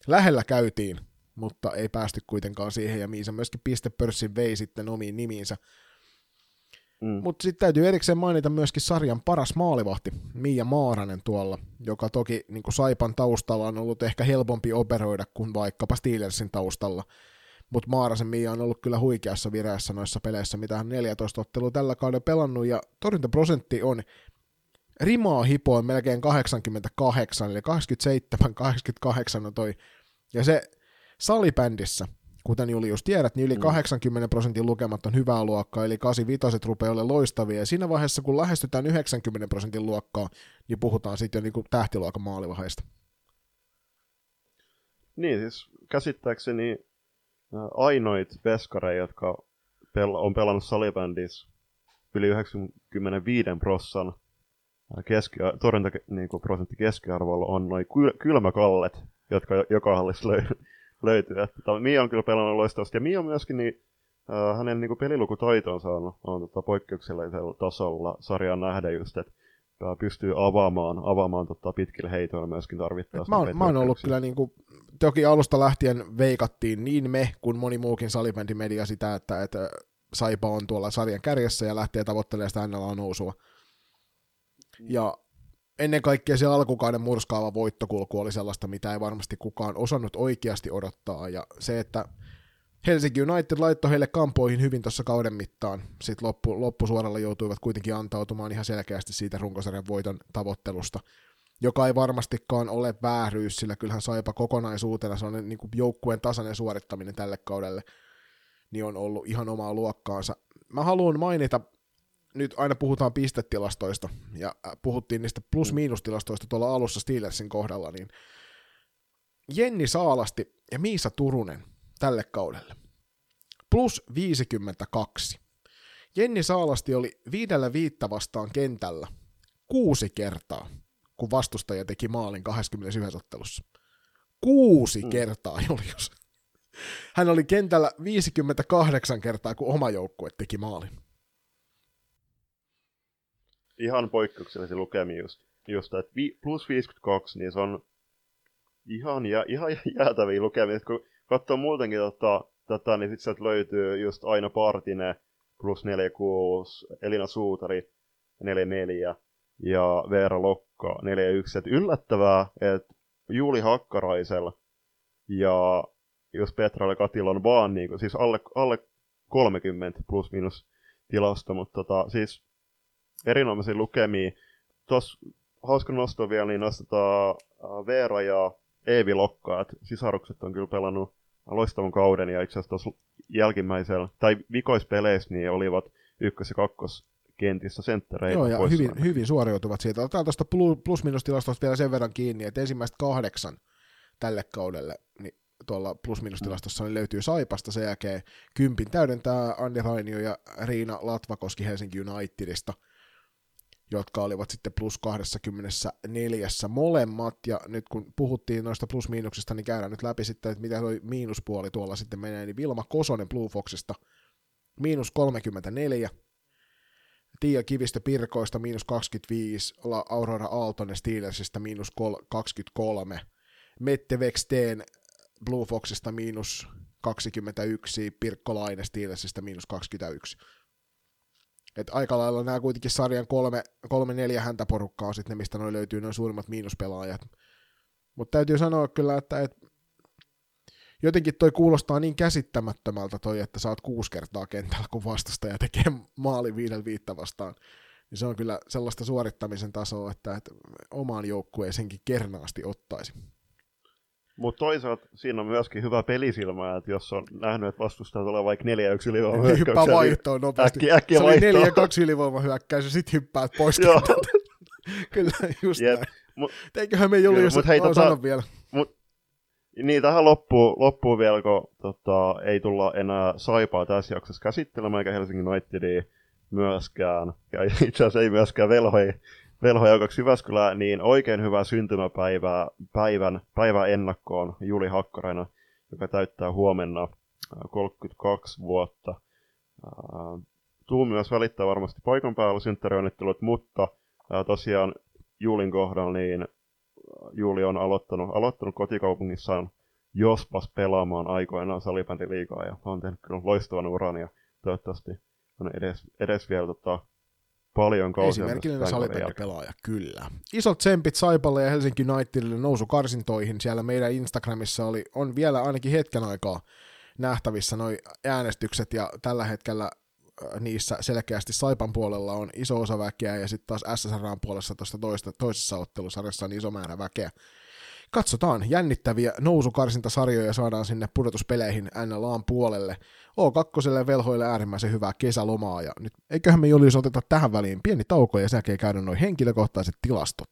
Lähellä käytiin, mutta ei päästy kuitenkaan siihen, ja Miisa myöskin pistepörssin vei sitten omiin nimiinsä. Mm. Mutta sitten täytyy erikseen mainita myöskin sarjan paras maalivahti, Miia Maaranen tuolla, joka toki niin Saipan taustalla on ollut ehkä helpompi operoida kuin vaikkapa Steelersin taustalla. mutta Maarasen Mia on ollut kyllä huikeassa vireessä noissa peleissä, mitä hän 14 ottelua tällä kaudella pelannut, ja torjuntaprosentti on rimaa hipoin melkein 88, eli 27-88 on toi, ja se salibändissä, kuten Julius tiedät, niin yli 80 prosentin lukemat on hyvää luokkaa, eli 85 rupeaa olemaan loistavia, ja siinä vaiheessa, kun lähestytään 90 prosentin luokkaa, niin puhutaan sitten jo niin tähtiluokan maalivaheista. Niin, siis käsittääkseni ainoit veskareja, jotka pel- on pelannut salibändissä yli 95 prossan keski- torjuntaprosentti niin keskiarvolla on noin kyl- kylmäkallet, jotka joka hallissa löy- löytyy. Tota, Mia on kyllä pelannut loistavasti, ja Mia myöskin niin, äh, hänen niin pelilukutaito on on tota, poikkeuksellisella tasolla sarjaan nähdä just, että pystyy avaamaan, avaamaan tota, pitkillä heitoilla myöskin tarvittaessa. Mä oon, mä oon ollut kyllä niin kuin, toki alusta lähtien veikattiin niin me kuin moni muukin salibändimedia sitä, että, että Saipa on tuolla sarjan kärjessä ja lähtee tavoittelemaan sitä NLA nousua. Ja ennen kaikkea se alkukauden murskaava voittokulku oli sellaista, mitä ei varmasti kukaan osannut oikeasti odottaa. Ja se, että Helsinki United laittoi heille kampoihin hyvin tuossa kauden mittaan. Sitten loppu, loppusuoralla joutuivat kuitenkin antautumaan ihan selkeästi siitä runkosarjan voiton tavoittelusta, joka ei varmastikaan ole vääryys, sillä kyllähän Saipa kokonaisuutena sellainen niin kuin joukkueen tasainen suorittaminen tälle kaudelle niin on ollut ihan omaa luokkaansa. Mä haluan mainita, nyt aina puhutaan pistetilastoista, ja äh, puhuttiin niistä plus-miinustilastoista tuolla alussa Steelersin kohdalla, niin Jenni Saalasti ja Miisa Turunen tälle kaudelle. Plus 52. Jenni Saalasti oli viidellä viittä vastaan kentällä kuusi kertaa, kun vastustaja teki maalin 21 ottelussa. Kuusi mm. kertaa, Julius. Hän oli kentällä 58 kertaa, kun oma joukkue teki maalin. Ihan poikkeuksellisia lukemia just, just että vi, plus 52, niin se on ihan, jä, ihan jäätäviä lukemia, kun katsoo muutenkin tota, tota niin sitten sieltä löytyy just Aino Partinen plus 46, Elina Suutari 44 ja Veera Lokka 41. Et yllättävää, että Juuli Hakkaraisella ja jos Petralle Katilla on vaan niin kuin, siis alle, alle 30 plus minus tilasta, mutta tota, siis erinomaisia lukemia. Tuossa hauska nosto vielä, niin nostetaan Veera ja Eevi Lokka, että sisarukset on kyllä pelannut loistavan kauden ja itse asiassa tuossa jälkimmäisellä, tai vikoispeleissä niin olivat ykkös- ja kakkos kentissä senttereitä. Joo, ja hyvin, hyvin suoriutuvat siitä. Otetaan tuosta plus-minus-tilastosta vielä sen verran kiinni, että ensimmäistä kahdeksan tälle kaudelle niin tuolla plus-minus-tilastossa niin löytyy Saipasta, sen jälkeen kympin täydentää Anni Rainio ja Riina Latvakoski Helsinki Unitedista – jotka olivat sitten plus 24 molemmat, ja nyt kun puhuttiin noista plus-miinuksista, niin käydään nyt läpi sitten, että mitä toi miinuspuoli tuolla sitten menee, niin Vilma Kosonen Blue Foxista, miinus 34, Tiia Kivistö Pirkoista miinus 25, Aurora Aaltonen Steelersistä miinus 23, Mette Veksteen Blue Foxista miinus 21, Pirkko Laine Steelersistä miinus 21. Et aika lailla nämä kuitenkin sarjan kolme, kolme neljä häntä porukkaa sitten ne, mistä noin löytyy noin suurimmat miinuspelaajat. Mutta täytyy sanoa kyllä, että et, jotenkin toi kuulostaa niin käsittämättömältä toi, että saat kuusi kertaa kentällä, kun vastustaja tekee maali viidellä viittä vastaan. Niin se on kyllä sellaista suorittamisen tasoa, että, että omaan joukkueeseenkin kernaasti ottaisi. Mutta toisaalta siinä on myöskin hyvä pelisilmä, että jos on nähnyt, että vastustaa tulee vaikka 4 1 ylivoima niin hyppää vaihtoon nopeasti. Äkki, äkki se oli 4 2 ylivoima hyökkäys ja sitten hyppäät pois. Kyllä, just yep. näin. Mut, Eiköhän me Julius, jos hei, tota, vielä. Mut, niin, tähän loppuu, loppuu vielä, kun tota, ei tulla enää Saipaa tässä jaksossa käsittelemään, eikä Helsingin Unitedia myöskään, ja itse asiassa ei myöskään Velhoi Velho Jaukaksi Jyväskylä, niin oikein hyvää syntymäpäivää päivän, päivän ennakkoon Juli Hakkarainen, joka täyttää huomenna 32 vuotta. Tuu myös välittää varmasti paikan päällä synttärionnittelut, mutta tosiaan Julin kohdalla niin Juli on aloittanut, aloittanut kotikaupungissaan jospas pelaamaan aikoinaan salibändiliigaa ja on tehnyt kyllä loistavan uran ja toivottavasti on edes, edes vielä tota, paljon kausia. Esimerkillinen salibändipelaaja, kyllä. Isot tsempit Saipalle ja Helsinki Unitedille nousu karsintoihin. Siellä meidän Instagramissa oli, on vielä ainakin hetken aikaa nähtävissä noi äänestykset, ja tällä hetkellä niissä selkeästi Saipan puolella on iso osa väkeä, ja sitten taas SSRn puolessa tuosta toisessa ottelusarjassa on iso määrä väkeä. Katsotaan, jännittäviä nousukarsintasarjoja saadaan sinne pudotuspeleihin NLAn puolelle. O2 velhoille äärimmäisen hyvää kesälomaa, ja nyt eiköhän me Julius oteta tähän väliin pieni tauko, ja sen käydä noin henkilökohtaiset tilastot.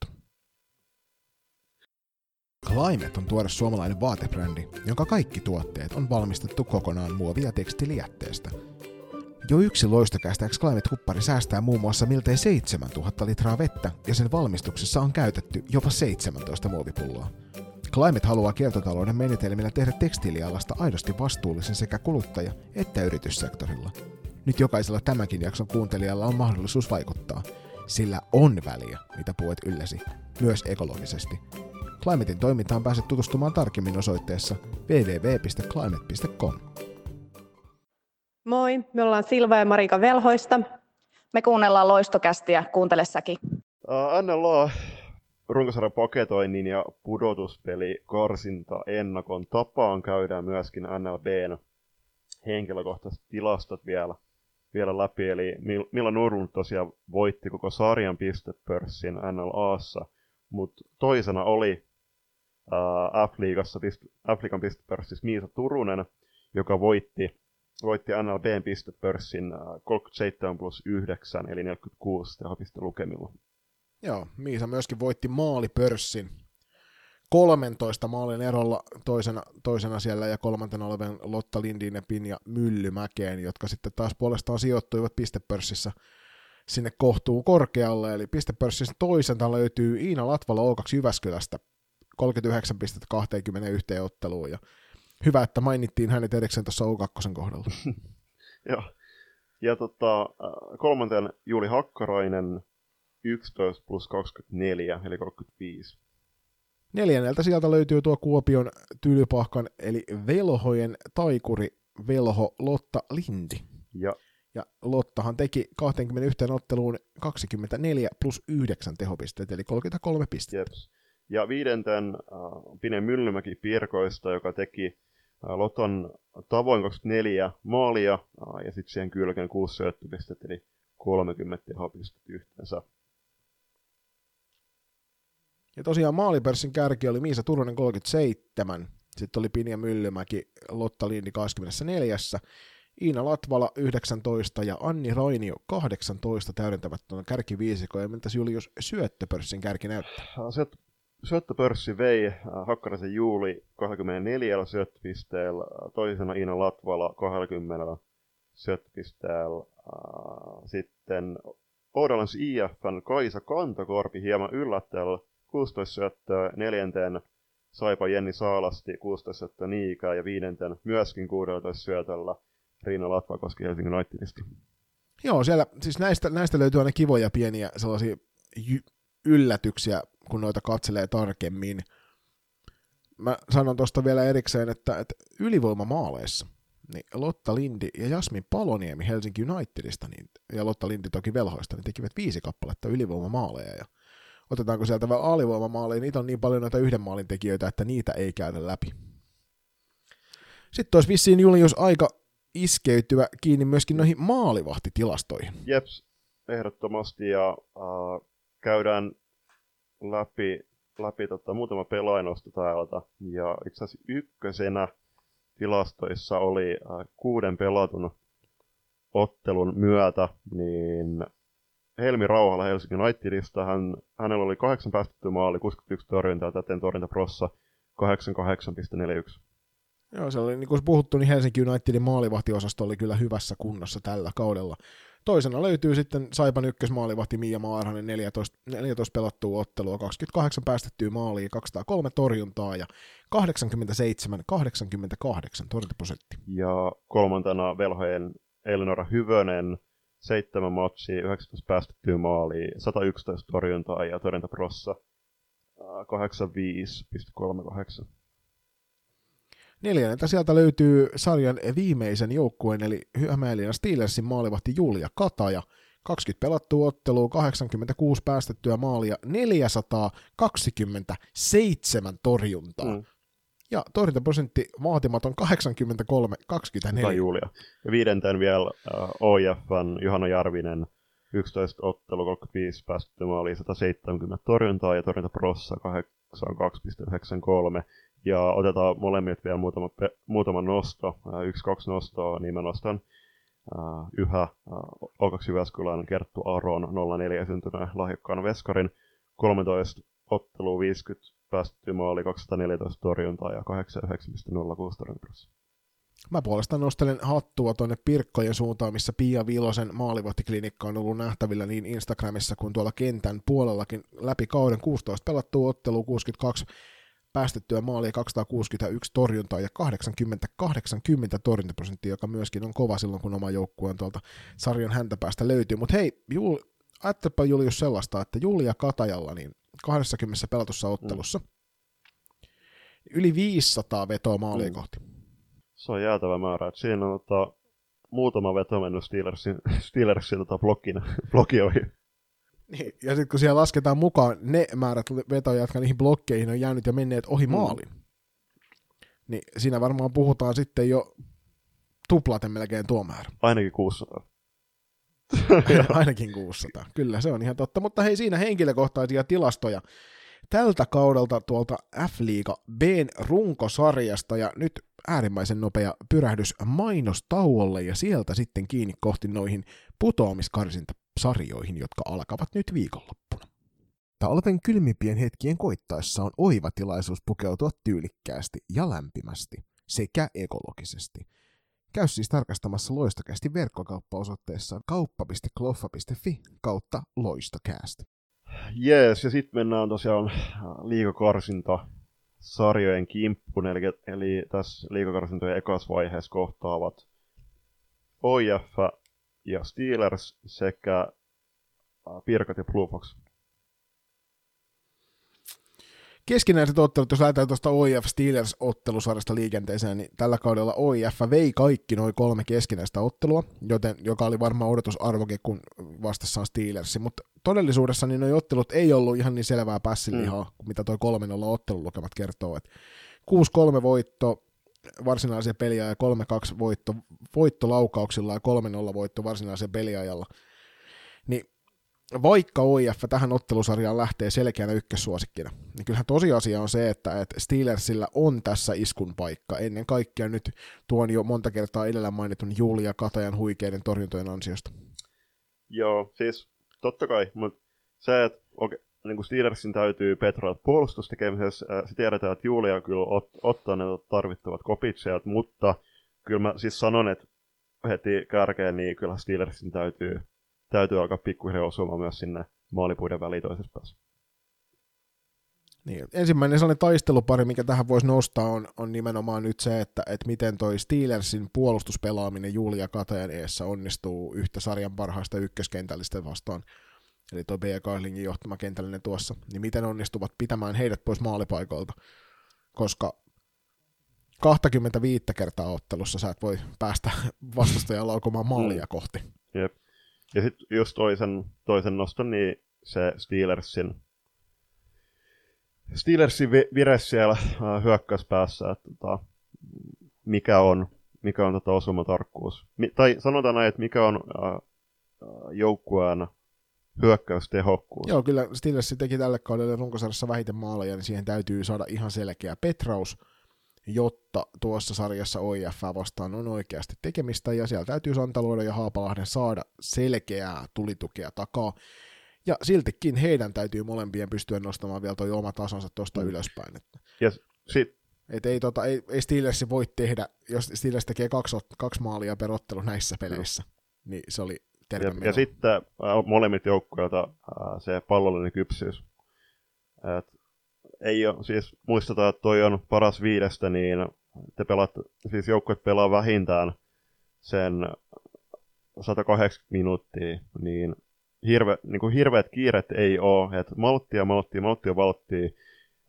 Climate on tuore suomalainen vaatebrändi, jonka kaikki tuotteet on valmistettu kokonaan muovi- ja tekstilijätteestä – jo yksi loistokästä Climate-huppari säästää muun muassa miltei 7000 litraa vettä ja sen valmistuksessa on käytetty jopa 17 muovipulloa. Climate haluaa kiertotalouden menetelmillä tehdä tekstiilialasta aidosti vastuullisen sekä kuluttaja- että yrityssektorilla. Nyt jokaisella tämänkin jakson kuuntelijalla on mahdollisuus vaikuttaa, sillä on väliä, mitä puet ylläsi, myös ekologisesti. Climatein toimintaan pääset tutustumaan tarkemmin osoitteessa www.climate.com. Moi, me ollaan Silva ja Marika Velhoista. Me kuunnellaan loistokästiä, kuuntele säkin. Uh, NLA runkosarjan paketoinnin ja pudotuspeli karsinta ennakon tapaan käydään myöskin NLBn henkilökohtaiset tilastot vielä, vielä läpi. Eli Milla Nurlund tosiaan voitti koko sarjan pistepörssin NLAssa, mutta toisena oli uh, F-liigassa, F-liigan pistepörssissä Miisa Turunen, joka voitti voitti NLBn pistepörssin 37 äh, plus 9, eli 46 tehopiste lukemilla. Joo, Miisa myöskin voitti maalipörssin 13 maalin erolla toisena, toisena siellä ja kolmantena olevan Lotta Lindin ja Myllymäkeen, jotka sitten taas puolestaan sijoittuivat pistepörssissä sinne kohtuu korkealle, eli pistepörssissä toisena löytyy Iina Latvala O2 Jyväskylästä 39 pistettä 21 otteluun, ja hyvä, että mainittiin hänet erikseen tuossa O2 kohdalla. Joo. Ja tota, äh, kolmanten Juuli Hakkarainen 11 plus 24, eli 35. Neljänneltä sieltä löytyy tuo Kuopion tylypahkan, eli velhojen taikuri Velho Lotta Lindi. Ja, ja Lottahan teki 21 otteluun 24 plus 9 tehopisteet, eli 33 pistettä. Jeps. Ja viidenten äh, Pine Myllymäki Pirkoista, joka teki Loton tavoin 24 maalia ja sitten siihen kylkeen 6 syöttöpistettä, eli 30 tehopistettä yhteensä. Ja tosiaan maalipörssin kärki oli Miisa Turunen 37, sitten oli Pinja Myllymäki, Lotta Lindi 24, Iina Latvala 19 ja Anni Rainio 18 täydentävät tuon kärkiviisikon. Ja miltä Julius syöttöpörssin kärki näyttää? Syöttöpörssi vei äh, Hakkaraisen Juuli 24 syöttöpisteellä, toisena Iina Latvala 20 syöttöpisteellä, äh, sitten Oudalans IFN Kaisa Kantakorpi hieman yllättäjällä 16 syöttöä, neljänteen Saipa Jenni Saalasti 16 syöttöä Niikaa ja viidenten myöskin 16 syötöllä Riina Latvakoski Helsingin Unitedista. Joo, siellä siis näistä, näistä löytyy aina kivoja pieniä sellaisia yllätyksiä, kun noita katselee tarkemmin. Mä sanon tuosta vielä erikseen, että, että ylivoimamaaleissa niin Lotta Lindi ja Jasmin Paloniemi Helsinki Unitedista niin, ja Lotta Lindi toki velhoista, niin tekivät viisi kappaletta ylivoimamaaleja. Ja otetaanko sieltä vielä alivoimamaaleja, niitä on niin paljon noita yhden maalin tekijöitä, että niitä ei käydä läpi. Sitten olisi vissiin Julius aika iskeytyä kiinni myöskin noihin maalivahtitilastoihin. Jeps, ehdottomasti, ja äh, käydään läpi, läpi tota, muutama pelainosto täältä. Ja itse asiassa ykkösenä tilastoissa oli äh, kuuden pelatun ottelun myötä, niin Helmi Rauhala Helsingin Unitedista, hän, hänellä oli kahdeksan päästetty maali, 61 torjuntaa, täten torjuntaprossa 88,41. Joo, se oli, niin kuin puhuttu, niin Helsinki Unitedin maalivahtiosasto oli kyllä hyvässä kunnossa tällä kaudella. Toisena löytyy sitten Saipan ykkösmaalivahti Mia Maarhanen, 14, 14 pelattua ottelua, 28 päästettyä maalia, 203 torjuntaa ja 87-88 torjuntaprosentti. Ja kolmantena velhojen Elinora Hyvönen, 7 matsia, 19 päästettyä maalia, 111 torjuntaa ja torjuntaprossa 85,38. Neljänneltä sieltä löytyy sarjan viimeisen joukkueen, eli Hämeenlinnan Steelersin maalivahti Julia Kataja. 20 pelattua ottelua, 86 päästettyä maalia, 427 torjuntaa. Mm. Ja torjuntaprosentti vaatimaton 83-24. Hyvä Julia. Ja viidenten vielä uh, OIFn Juhana Jarvinen, 11 ottelu, 35 päästömaaliin, 170 torjuntaa ja torjuntaprossa 82,93. Ja otetaan molemmit vielä muutama, muutama nosto, yksi, kaksi nostoa, niin mä nostan uh, yhä uh, O2 Jyväskylän Kerttu Aron 04 syntyneen lahjakkaan veskarin. 13 ottelu 50 päästetty maali, 214 torjuntaa ja 89,06 torjuntaa. Mä puolestaan nostelen hattua tuonne Pirkkojen suuntaan, missä Pia Vilosen maalivahtiklinikka on ollut nähtävillä niin Instagramissa kuin tuolla kentän puolellakin. Läpi kauden 16 pelattua ottelu 62 päästettyä maalia 261 torjuntaa ja 80-80 torjuntaprosenttia, joka myöskin on kova silloin, kun oma joukkue on tuolta sarjan häntä päästä löytyy. Mutta hei, Jul, ajattelepa Julius sellaista, että Julia Katajalla niin 20 pelatussa ottelussa mm. yli 500 vetoa maalia mm. kohti. Se on jäätävä määrä. Että siinä on tota, muutama veto mennyt Steelersin, Steelersin tota, blokkin, blokioihin. Niin, ja sitten kun siellä lasketaan mukaan ne määrät vetoja, jotka niihin blokkeihin on jäänyt ja menneet ohi mm. maalin, niin siinä varmaan puhutaan sitten jo tuplaten melkein tuo määrä. Ainakin 600. Ainakin 600, kyllä se on ihan totta. Mutta hei, siinä henkilökohtaisia tilastoja tältä kaudelta tuolta F-liiga Bn runkosarjasta ja nyt äärimmäisen nopea pyrähdys mainostauolle ja sieltä sitten kiinni kohti noihin putoamiskarsintasarjoihin, jotka alkavat nyt viikonloppuna. Talven kylmimpien hetkien koittaessa on oiva tilaisuus pukeutua tyylikkäästi ja lämpimästi sekä ekologisesti – Käy siis tarkastamassa loistokästi verkkokauppaosoitteessa kauppa.kloffa.fi kautta loistokäästä. Jees, ja sitten mennään tosiaan liikakarsinta sarjojen kimppuun, eli, eli tässä liikakarsintojen ekas vaiheessa kohtaavat OIF ja Steelers sekä Pirkat ja Blue Fox. keskinäiset ottelut, jos lähdetään tuosta OIF Steelers-ottelusarjasta liikenteeseen, niin tällä kaudella OIF vei kaikki noin kolme keskinäistä ottelua, joten, joka oli varmaan odotusarvokin, kun vastassaan Steelers. Mutta todellisuudessa niin nuo ottelut ei ollut ihan niin selvää pässilihaa, mm. mitä toi 3-0 ottelulukemat kertoo. Et 6-3 voitto varsinaisia peliä ja 3-2 voitto, voitto laukauksilla ja 3-0 voitto varsinaisen peliajalla. Niin vaikka OIF tähän ottelusarjaan lähtee selkeänä ykkössuosikkina, niin kyllähän tosiasia on se, että, että Steelersillä on tässä iskun paikka, ennen kaikkea nyt tuon jo monta kertaa edellä mainitun Julia Katajan huikeiden torjuntojen ansiosta. Joo, siis totta kai, mutta se, että okay, niin kuin Steelersin täytyy Petroa puolustustekemisessä, se tiedetään, että Julia kyllä ot, ottaa ne tarvittavat kopit sieltä, mutta kyllä mä siis sanon, että heti kärkeen, niin kyllä Steelersin täytyy täytyy alkaa pikkuhiljaa osumaan myös sinne maalipuiden väliin toisessa päässä. Niin, ensimmäinen sellainen taistelupari, mikä tähän voisi nostaa, on, on nimenomaan nyt se, että, että miten toi Steelersin puolustuspelaaminen Julia Katajan eessä onnistuu yhtä sarjan parhaista ykköskentällistä vastaan. Eli toi B. Kailingin johtama kentällinen tuossa. Niin miten onnistuvat pitämään heidät pois maalipaikoilta. Koska 25 kertaa ottelussa sä et voi päästä vastustajan laukomaan maalia mm. kohti. Jep. Ja sitten just toisen, toisen noston, niin se Steelersin Steelersin vire siellä äh, hyökkäyspäässä, että tota, mikä on, mikä on tota osumatarkkuus. Mi- tai sanotaan näin, että mikä on äh, äh joukkueen hyökkäystehokkuus. Joo, kyllä Steelers teki tälle kaudelle runkosarjassa vähiten maaleja, niin siihen täytyy saada ihan selkeä petraus jotta tuossa sarjassa OIF vastaan on oikeasti tekemistä, ja siellä täytyy Santaluoda ja Haapalahden saada selkeää tulitukea takaa, ja siltikin heidän täytyy molempien pystyä nostamaan vielä tuo oma tasonsa tuosta mm. ylöspäin. Että. Yes. Sit. Et ei, tota, ei, ei Steelers voi tehdä, jos Steelers tekee kaksi, kaksi maalia per ottelu näissä peleissä, mm. niin se oli ja, ja sitten äh, molemmit joukkueet äh, se pallollinen kypsyys. Et ei ole, siis muistetaan, että toi on paras viidestä, niin te pelat, siis joukkueet pelaa vähintään sen 180 minuuttia, niin, hirve, niin kuin hirveät kiiret ei ole, että malttia, malttia, malttia, valttia,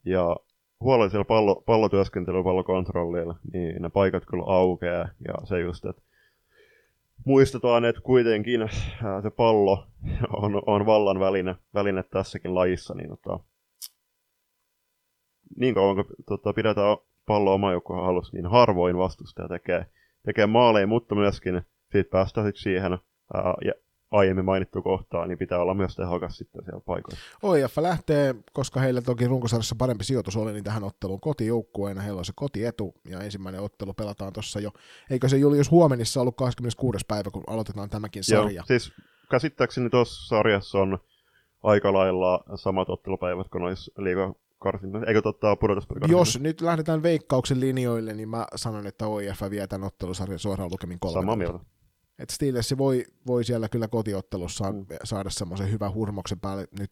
ja huolellisella pallo, pallotyöskentelyllä, pallokontrollilla, niin ne paikat kyllä aukeaa, ja se just, että muistetaan, että kuitenkin se pallo on, on vallan väline, väline tässäkin lajissa, niin tota, niin kauan kun tota, pidetään pallo oma joukkueen halus, niin harvoin vastustaja tekee, tekee maaleja, mutta myöskin siitä päästään siihen ää, ja aiemmin mainittu kohtaa, niin pitää olla myös tehokas sitten siellä paikoissa. OIF lähtee, koska heillä toki runkosarjassa parempi sijoitus oli, niin tähän otteluun kotijoukkueena. Heillä on se kotietu, ja ensimmäinen ottelu pelataan tuossa jo. Eikö se Julius Huomenissa ollut 26. päivä, kun aloitetaan tämäkin sarja? Joo, siis käsittääkseni tuossa sarjassa on aika lailla samat ottelupäivät kuin noissa liiga karsinta. Eikö totta? Jos nyt lähdetään veikkauksen linjoille, niin mä sanon, että OIF vie tämän ottelusarjan suoraan lukemin kolme. Samaa mieltä. Että Steelers voi, voi siellä kyllä kotiottelussa Mm. saada semmoisen hyvän hurmoksen päälle nyt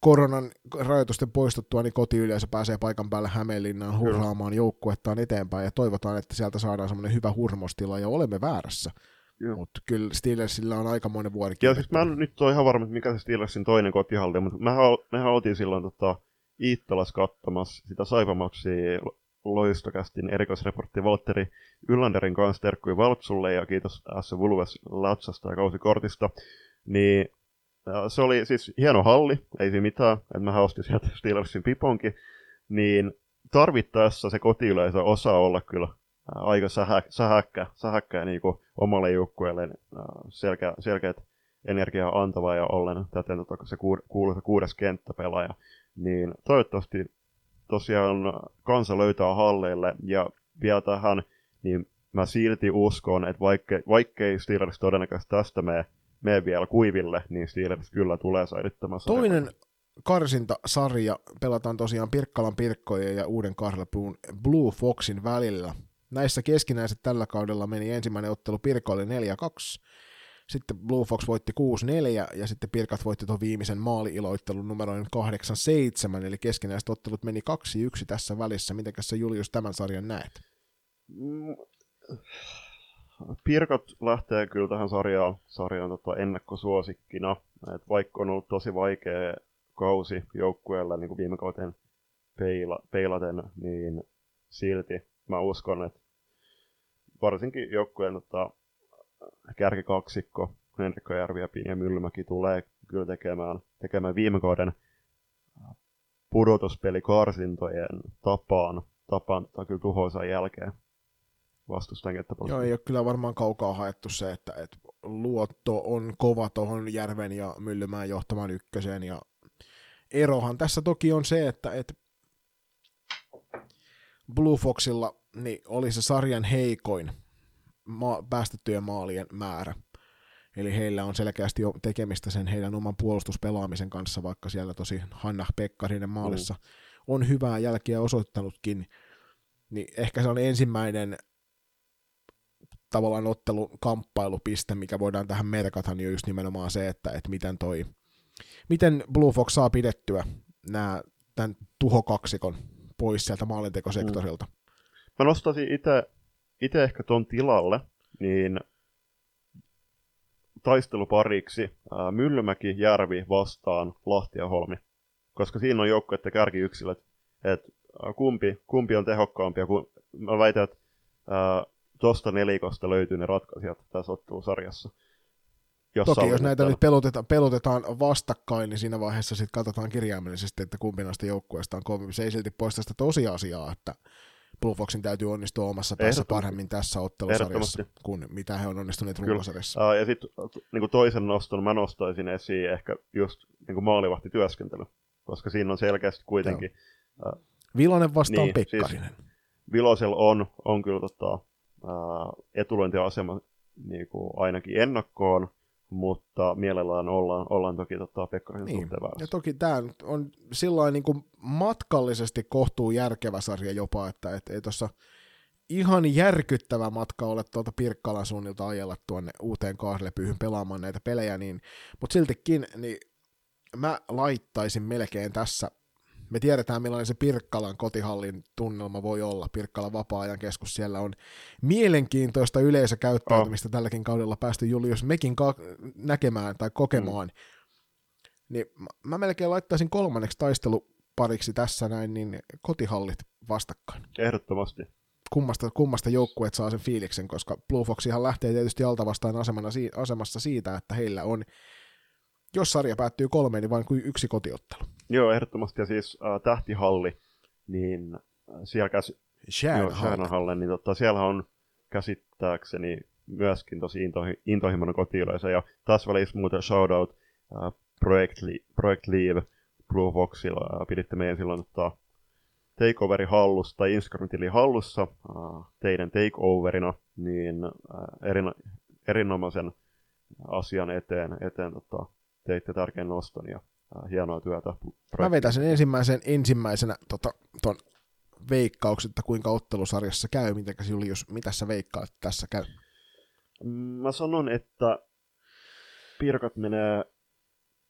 koronan rajoitusten poistuttua, niin kotiyleisö pääsee paikan päälle Hämeenlinnaan hurraamaan joukkuettaan eteenpäin ja toivotaan, että sieltä saadaan semmoinen hyvä hurmostila ja olemme väärässä. Joo. Mutta kyllä Steelersillä on aikamoinen vuori. Ja siis mä en nyt ole ihan varma, mikä se Steelersin toinen kotihalti, mutta mehän, mehän oltiin silloin tota, Iittalas katsomassa sitä Saipamaksia loistokästin erikoisreportti Valtteri Yllanderin kanssa terkkui Valtsulle ja kiitos S. Vulves Latsasta ja kausikortista. Niin äh, se oli siis hieno halli, ei siinä mitään, että mä ostin sieltä Steelersin piponkin, niin tarvittaessa se kotiyleisö osaa olla kyllä äh, aika sähä, sähäkkä, sähäkkä niin kuin omalle joukkueelle äh, selkeä, selkeät energiaa antava ja ollen täten tota, se kuuluisa kuudes kenttäpelaaja. Niin toivottavasti tosiaan kansa löytää halleille ja vielä tähän, niin mä silti uskon, että vaikke, vaikkei Steelers todennäköisesti tästä mene, mene vielä kuiville, niin Steelers kyllä tulee säilyttämään Toinen karsintasarja pelataan tosiaan Pirkkalan Pirkkojen ja Uuden Karlepuun Blue Foxin välillä. Näissä keskinäiset tällä kaudella meni ensimmäinen ottelu Pirkoille 4-2, sitten Blue Fox voitti 6-4 ja sitten Pirkat voitti tuon viimeisen maali-iloittelun numeroin 8-7, eli keskinäiset ottelut meni 2-1 tässä välissä. Mitenkäs sä Julius tämän sarjan näet? Mm, Pirkot lähtee kyllä tähän sarjaan, sarjaan tota ennakkosuosikkina. Et vaikka on ollut tosi vaikea kausi joukkueella niin kuin viime kauteen peila, peilaten, niin silti mä uskon, että varsinkin joukkueen tota, kärkikaksikko, Henrikko Järvi ja Pinja Myllymäki tulee kyllä tekemään, tekemään viime kauden pudotuspelikarsintojen tapaan, tapaan tai kyllä tuhoisan jälkeen vastustajan kenttäpuolella. Joo, ei ole kyllä varmaan kaukaa haettu se, että, että luotto on kova tuohon Järven ja Myllymään johtamaan ykköseen, ja erohan tässä toki on se, että, että Blue Foxilla niin oli se sarjan heikoin ma- päästettyjen maalien määrä. Eli heillä on selkeästi jo tekemistä sen heidän oman puolustuspelaamisen kanssa, vaikka siellä tosi Hanna Pekkarinen maalissa mm. on hyvää jälkeä osoittanutkin. Niin ehkä se on ensimmäinen tavallaan ottelun kamppailupiste, mikä voidaan tähän merkata, niin on just nimenomaan se, että, että miten toi, miten Blue Fox saa pidettyä nämä, tämän tuhokaksikon pois sieltä maalintekosektorilta. Mm. Mä nostaisin itse ehkä ton tilalle, niin taistelupariksi ää, Myllymäki, Järvi vastaan Lahti ja Holmi. Koska siinä on joukkueiden kärkiyksilöt, että kumpi, kumpi on tehokkaampi. Ja kun, mä väitän, että ää, tosta nelikosta löytyy ne ratkaisijat tässä ottelusarjassa. Jos Toki jos näitä nyt pelotetaan, pelotetaan vastakkain, niin siinä vaiheessa sitten katsotaan kirjaimellisesti, että kumpi näistä joukkueista on kovin. Se ei silti poista sitä tosiasiaa, että Blue Foxin täytyy onnistua omassa päässä paremmin tässä ottelusarjassa kuin mitä he on onnistuneet runkosarjassa. Uh, ja sitten niin toisen noston mä nostaisin esiin ehkä just niin maalivahtityöskentely, koska siinä on selkeästi kuitenkin... Uh, Vilonen vastaan niin, Pekkarinen. Siis Vilosella on, on kyllä tota, uh, etulointiasema niin kuin ainakin ennakkoon, mutta mielellään ollaan, ollaan toki tota, Pekkarisen niin. suhteen Ja toki tämä on sillä niin kuin matkallisesti kohtuu järkevä sarja jopa, että et, ei tuossa ihan järkyttävä matka ole tuolta Pirkkalan suunnilta ajella tuonne uuteen Kaarlepyyhyn pelaamaan näitä pelejä, niin, mutta siltikin niin mä laittaisin melkein tässä me tiedetään, millainen se Pirkkalan kotihallin tunnelma voi olla. Pirkkalan vapaa-ajan keskus, siellä on mielenkiintoista yleisökäyttäytymistä oh. tälläkin kaudella päästy Julius mekin ka- näkemään tai kokemaan. Mm. Niin mä, melkein laittaisin kolmanneksi taistelupariksi tässä näin, niin kotihallit vastakkain. Ehdottomasti. Kummasta, kummasta joukkueet saa sen fiiliksen, koska Blue Foxihan lähtee tietysti alta vastaan asemana, asemassa siitä, että heillä on, jos sarja päättyy kolmeen, niin vain kuin yksi kotiottelu. Joo, ehdottomasti. Ja siis äh, tähtihalli, niin äh, siellä käs, Shanahalle, niin tota, siellä on käsittääkseni myöskin tosi intohi, intohimoinen kotiyleisö. Ja taas välissä muuten shoutout uh, Project, Project Leave Blue Foxilla. Uh, piditte meidän silloin tota, takeoveri hallussa tai Instagram-tili hallussa uh, teidän takeoverina, niin uh, erin, erinomaisen asian eteen, eteen tota, teitte tärkeän noston ja uh, hienoa työtä. Mä vetäisin ensimmäisen, ensimmäisenä tota, ton veikkaukset, että kuinka ottelusarjassa käy, mitenkäs Julius, mitä sä veikkaat tässä käy? Mä sanon, että Pirkat menee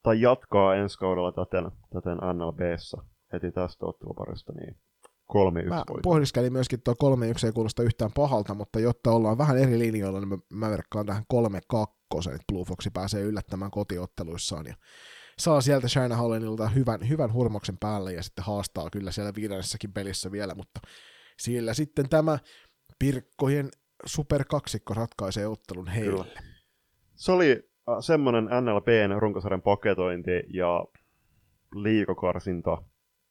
tai jatkaa ensi kaudella täten, täten NLBssä heti tästä otteluparista, niin 3-1 Mä pohdiskelin myöskin, että tuo 3-1 ei kuulosta yhtään pahalta, mutta jotta ollaan vähän eri linjoilla, niin mä, mä verkkaan tähän 3-2, että Blue Foxi pääsee yllättämään kotiotteluissaan ja saa sieltä China Hollandilta hyvän, hyvän hurmoksen päälle ja sitten haastaa kyllä siellä viidennessäkin pelissä vielä, mutta sillä sitten tämä Pirkkojen superkaksikko ratkaisee ottelun heille. Kyllä. Se oli äh, semmoinen NLPn runkosarjan paketointi ja liikokarsinta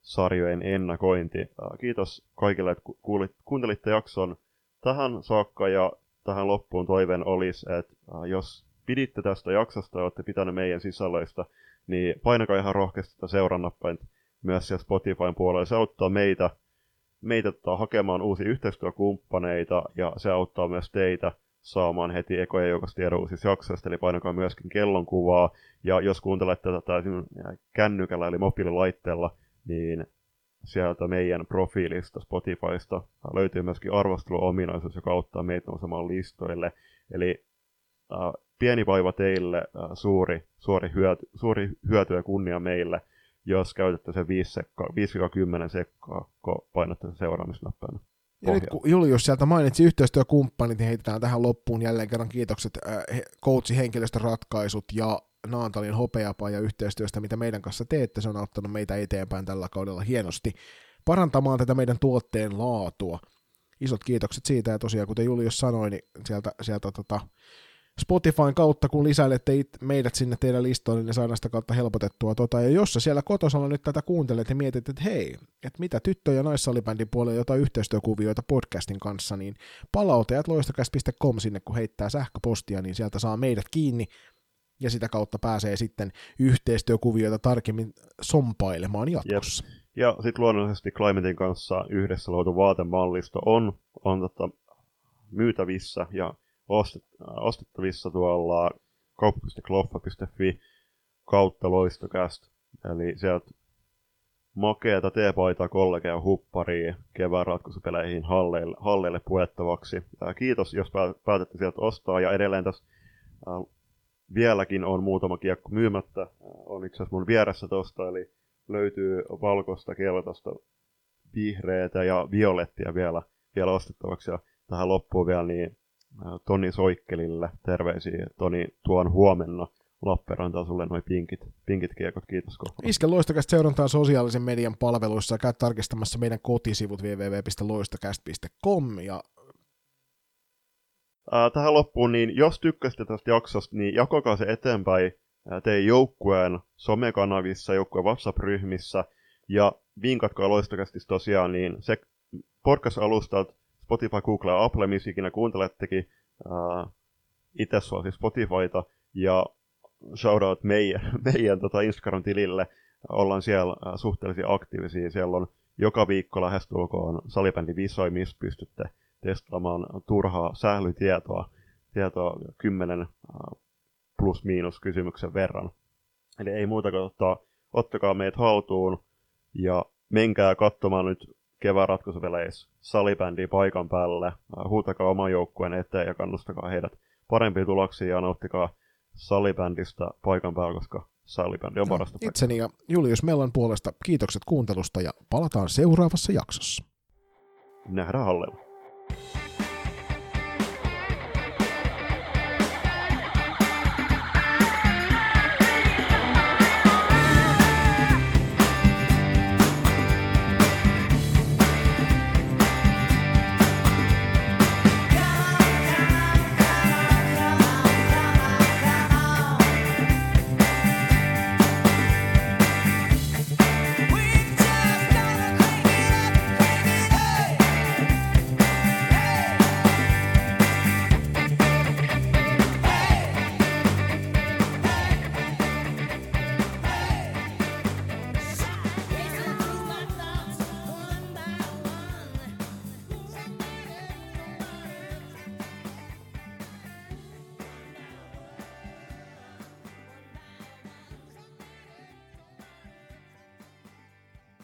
sarjojen ennakointi. Äh, kiitos kaikille, että kuulit, kuuntelitte jakson tähän saakka ja tähän loppuun toiveen olisi, että äh, jos piditte tästä jaksosta ja olette pitäneet meidän sisällöistä, niin painakaa ihan rohkeasti tätä seurannappain myös siellä Spotifyn puolella. Se auttaa meitä, meitä tota, hakemaan uusia yhteistyökumppaneita ja se auttaa myös teitä saamaan heti ekoja joukosta tiedon uusista jaksoista, eli painakaa myöskin kellonkuvaa, ja jos kuuntelette tätä kännykällä eli mobiililaitteella, niin sieltä meidän profiilista Spotifysta löytyy myöskin arvosteluominaisuus, joka auttaa meitä nousemaan listoille. Eli äh, pieni vaiva teille, äh, suuri, suuri, hyöty, suuri hyöty ja kunnia meille, jos käytätte sen 5-10 sekkaa, kun painatte sen seuraamisnappana. Ja nyt kun Julius sieltä mainitsi yhteistyökumppanit, niin heitetään tähän loppuun jälleen kerran kiitokset äh, coachin henkilöstöratkaisut ja Naantalin ja yhteistyöstä, mitä meidän kanssa teette. Se on auttanut meitä eteenpäin tällä kaudella hienosti parantamaan tätä meidän tuotteen laatua. Isot kiitokset siitä, ja tosiaan kuten Julius sanoi, niin sieltä, sieltä tota, Spotifyn kautta, kun lisäilette it, meidät sinne teidän listoille, niin saadaan sitä kautta helpotettua. Tota, ja jos sä siellä kotosalla nyt tätä kuuntelet ja mietit, että hei, että mitä tyttö- ja naissalibändin puolella jotain yhteistyökuvioita podcastin kanssa, niin palautajat loistokäst.com sinne, kun heittää sähköpostia, niin sieltä saa meidät kiinni ja sitä kautta pääsee sitten yhteistyökuvioita tarkemmin sompailemaan jatkossa. Jep. Ja sitten luonnollisesti Climatein kanssa yhdessä luotu vaatemallisto on, on tota, myytävissä ja ostettavissa tuolla kauppa.kloffa.fi kautta loistokäst. Eli sieltä makeata teepaitaa, kollegea, hupparia kevään ratkaisupeleihin halleille, halleille puettavaksi. Kiitos, jos päätätte sieltä ostaa. Ja edelleen tässä vieläkin on muutama kiekko myymättä. Äh, on itse asiassa mun vieressä tosta, eli löytyy valkoista, keltaista, vihreätä ja violettia vielä, vielä ostettavaksi. Ja tähän loppuun vielä, niin Toni Soikkelille terveisiä. Toni, tuon huomenna Lappeenrantaan sulle noin pinkit, pinkit kiekot. Kiitos koko. Iske Loistokästä seurantaa sosiaalisen median palveluissa. Käy tarkistamassa meidän kotisivut www.loistokäst.com ja tähän loppuun, niin jos tykkäsitte tästä jaksosta, niin jakakaa se eteenpäin teidän joukkueen somekanavissa, joukkueen WhatsApp-ryhmissä, ja vinkatkaa loistokästistä tosiaan, niin se podcast-alustat Spotify, Google ja Apple, missä ikinä kuuntelettekin. Uh, itse siis Spotifyta ja shoutout meidän, meidän tota Instagram-tilille. Ollaan siellä uh, suhteellisen aktiivisia. Siellä on joka viikko lähestulkoon salibändi visoi, missä pystytte testaamaan turhaa sählytietoa tietoa 10 uh, plus miinus kysymyksen verran. Eli ei muuta kuin ottaa, ottakaa meitä haltuun ja menkää katsomaan nyt kevään ratkaisupeleissä salibändiä paikan päälle. Äh, huutakaa oman joukkueen eteen ja kannustakaa heidät parempiin tuloksiin ja nauttikaa salibändistä paikan päällä, koska salibändi on parasta. No, itseni ja Julius Mellan puolesta kiitokset kuuntelusta ja palataan seuraavassa jaksossa. Nähdään hallella. Thank you.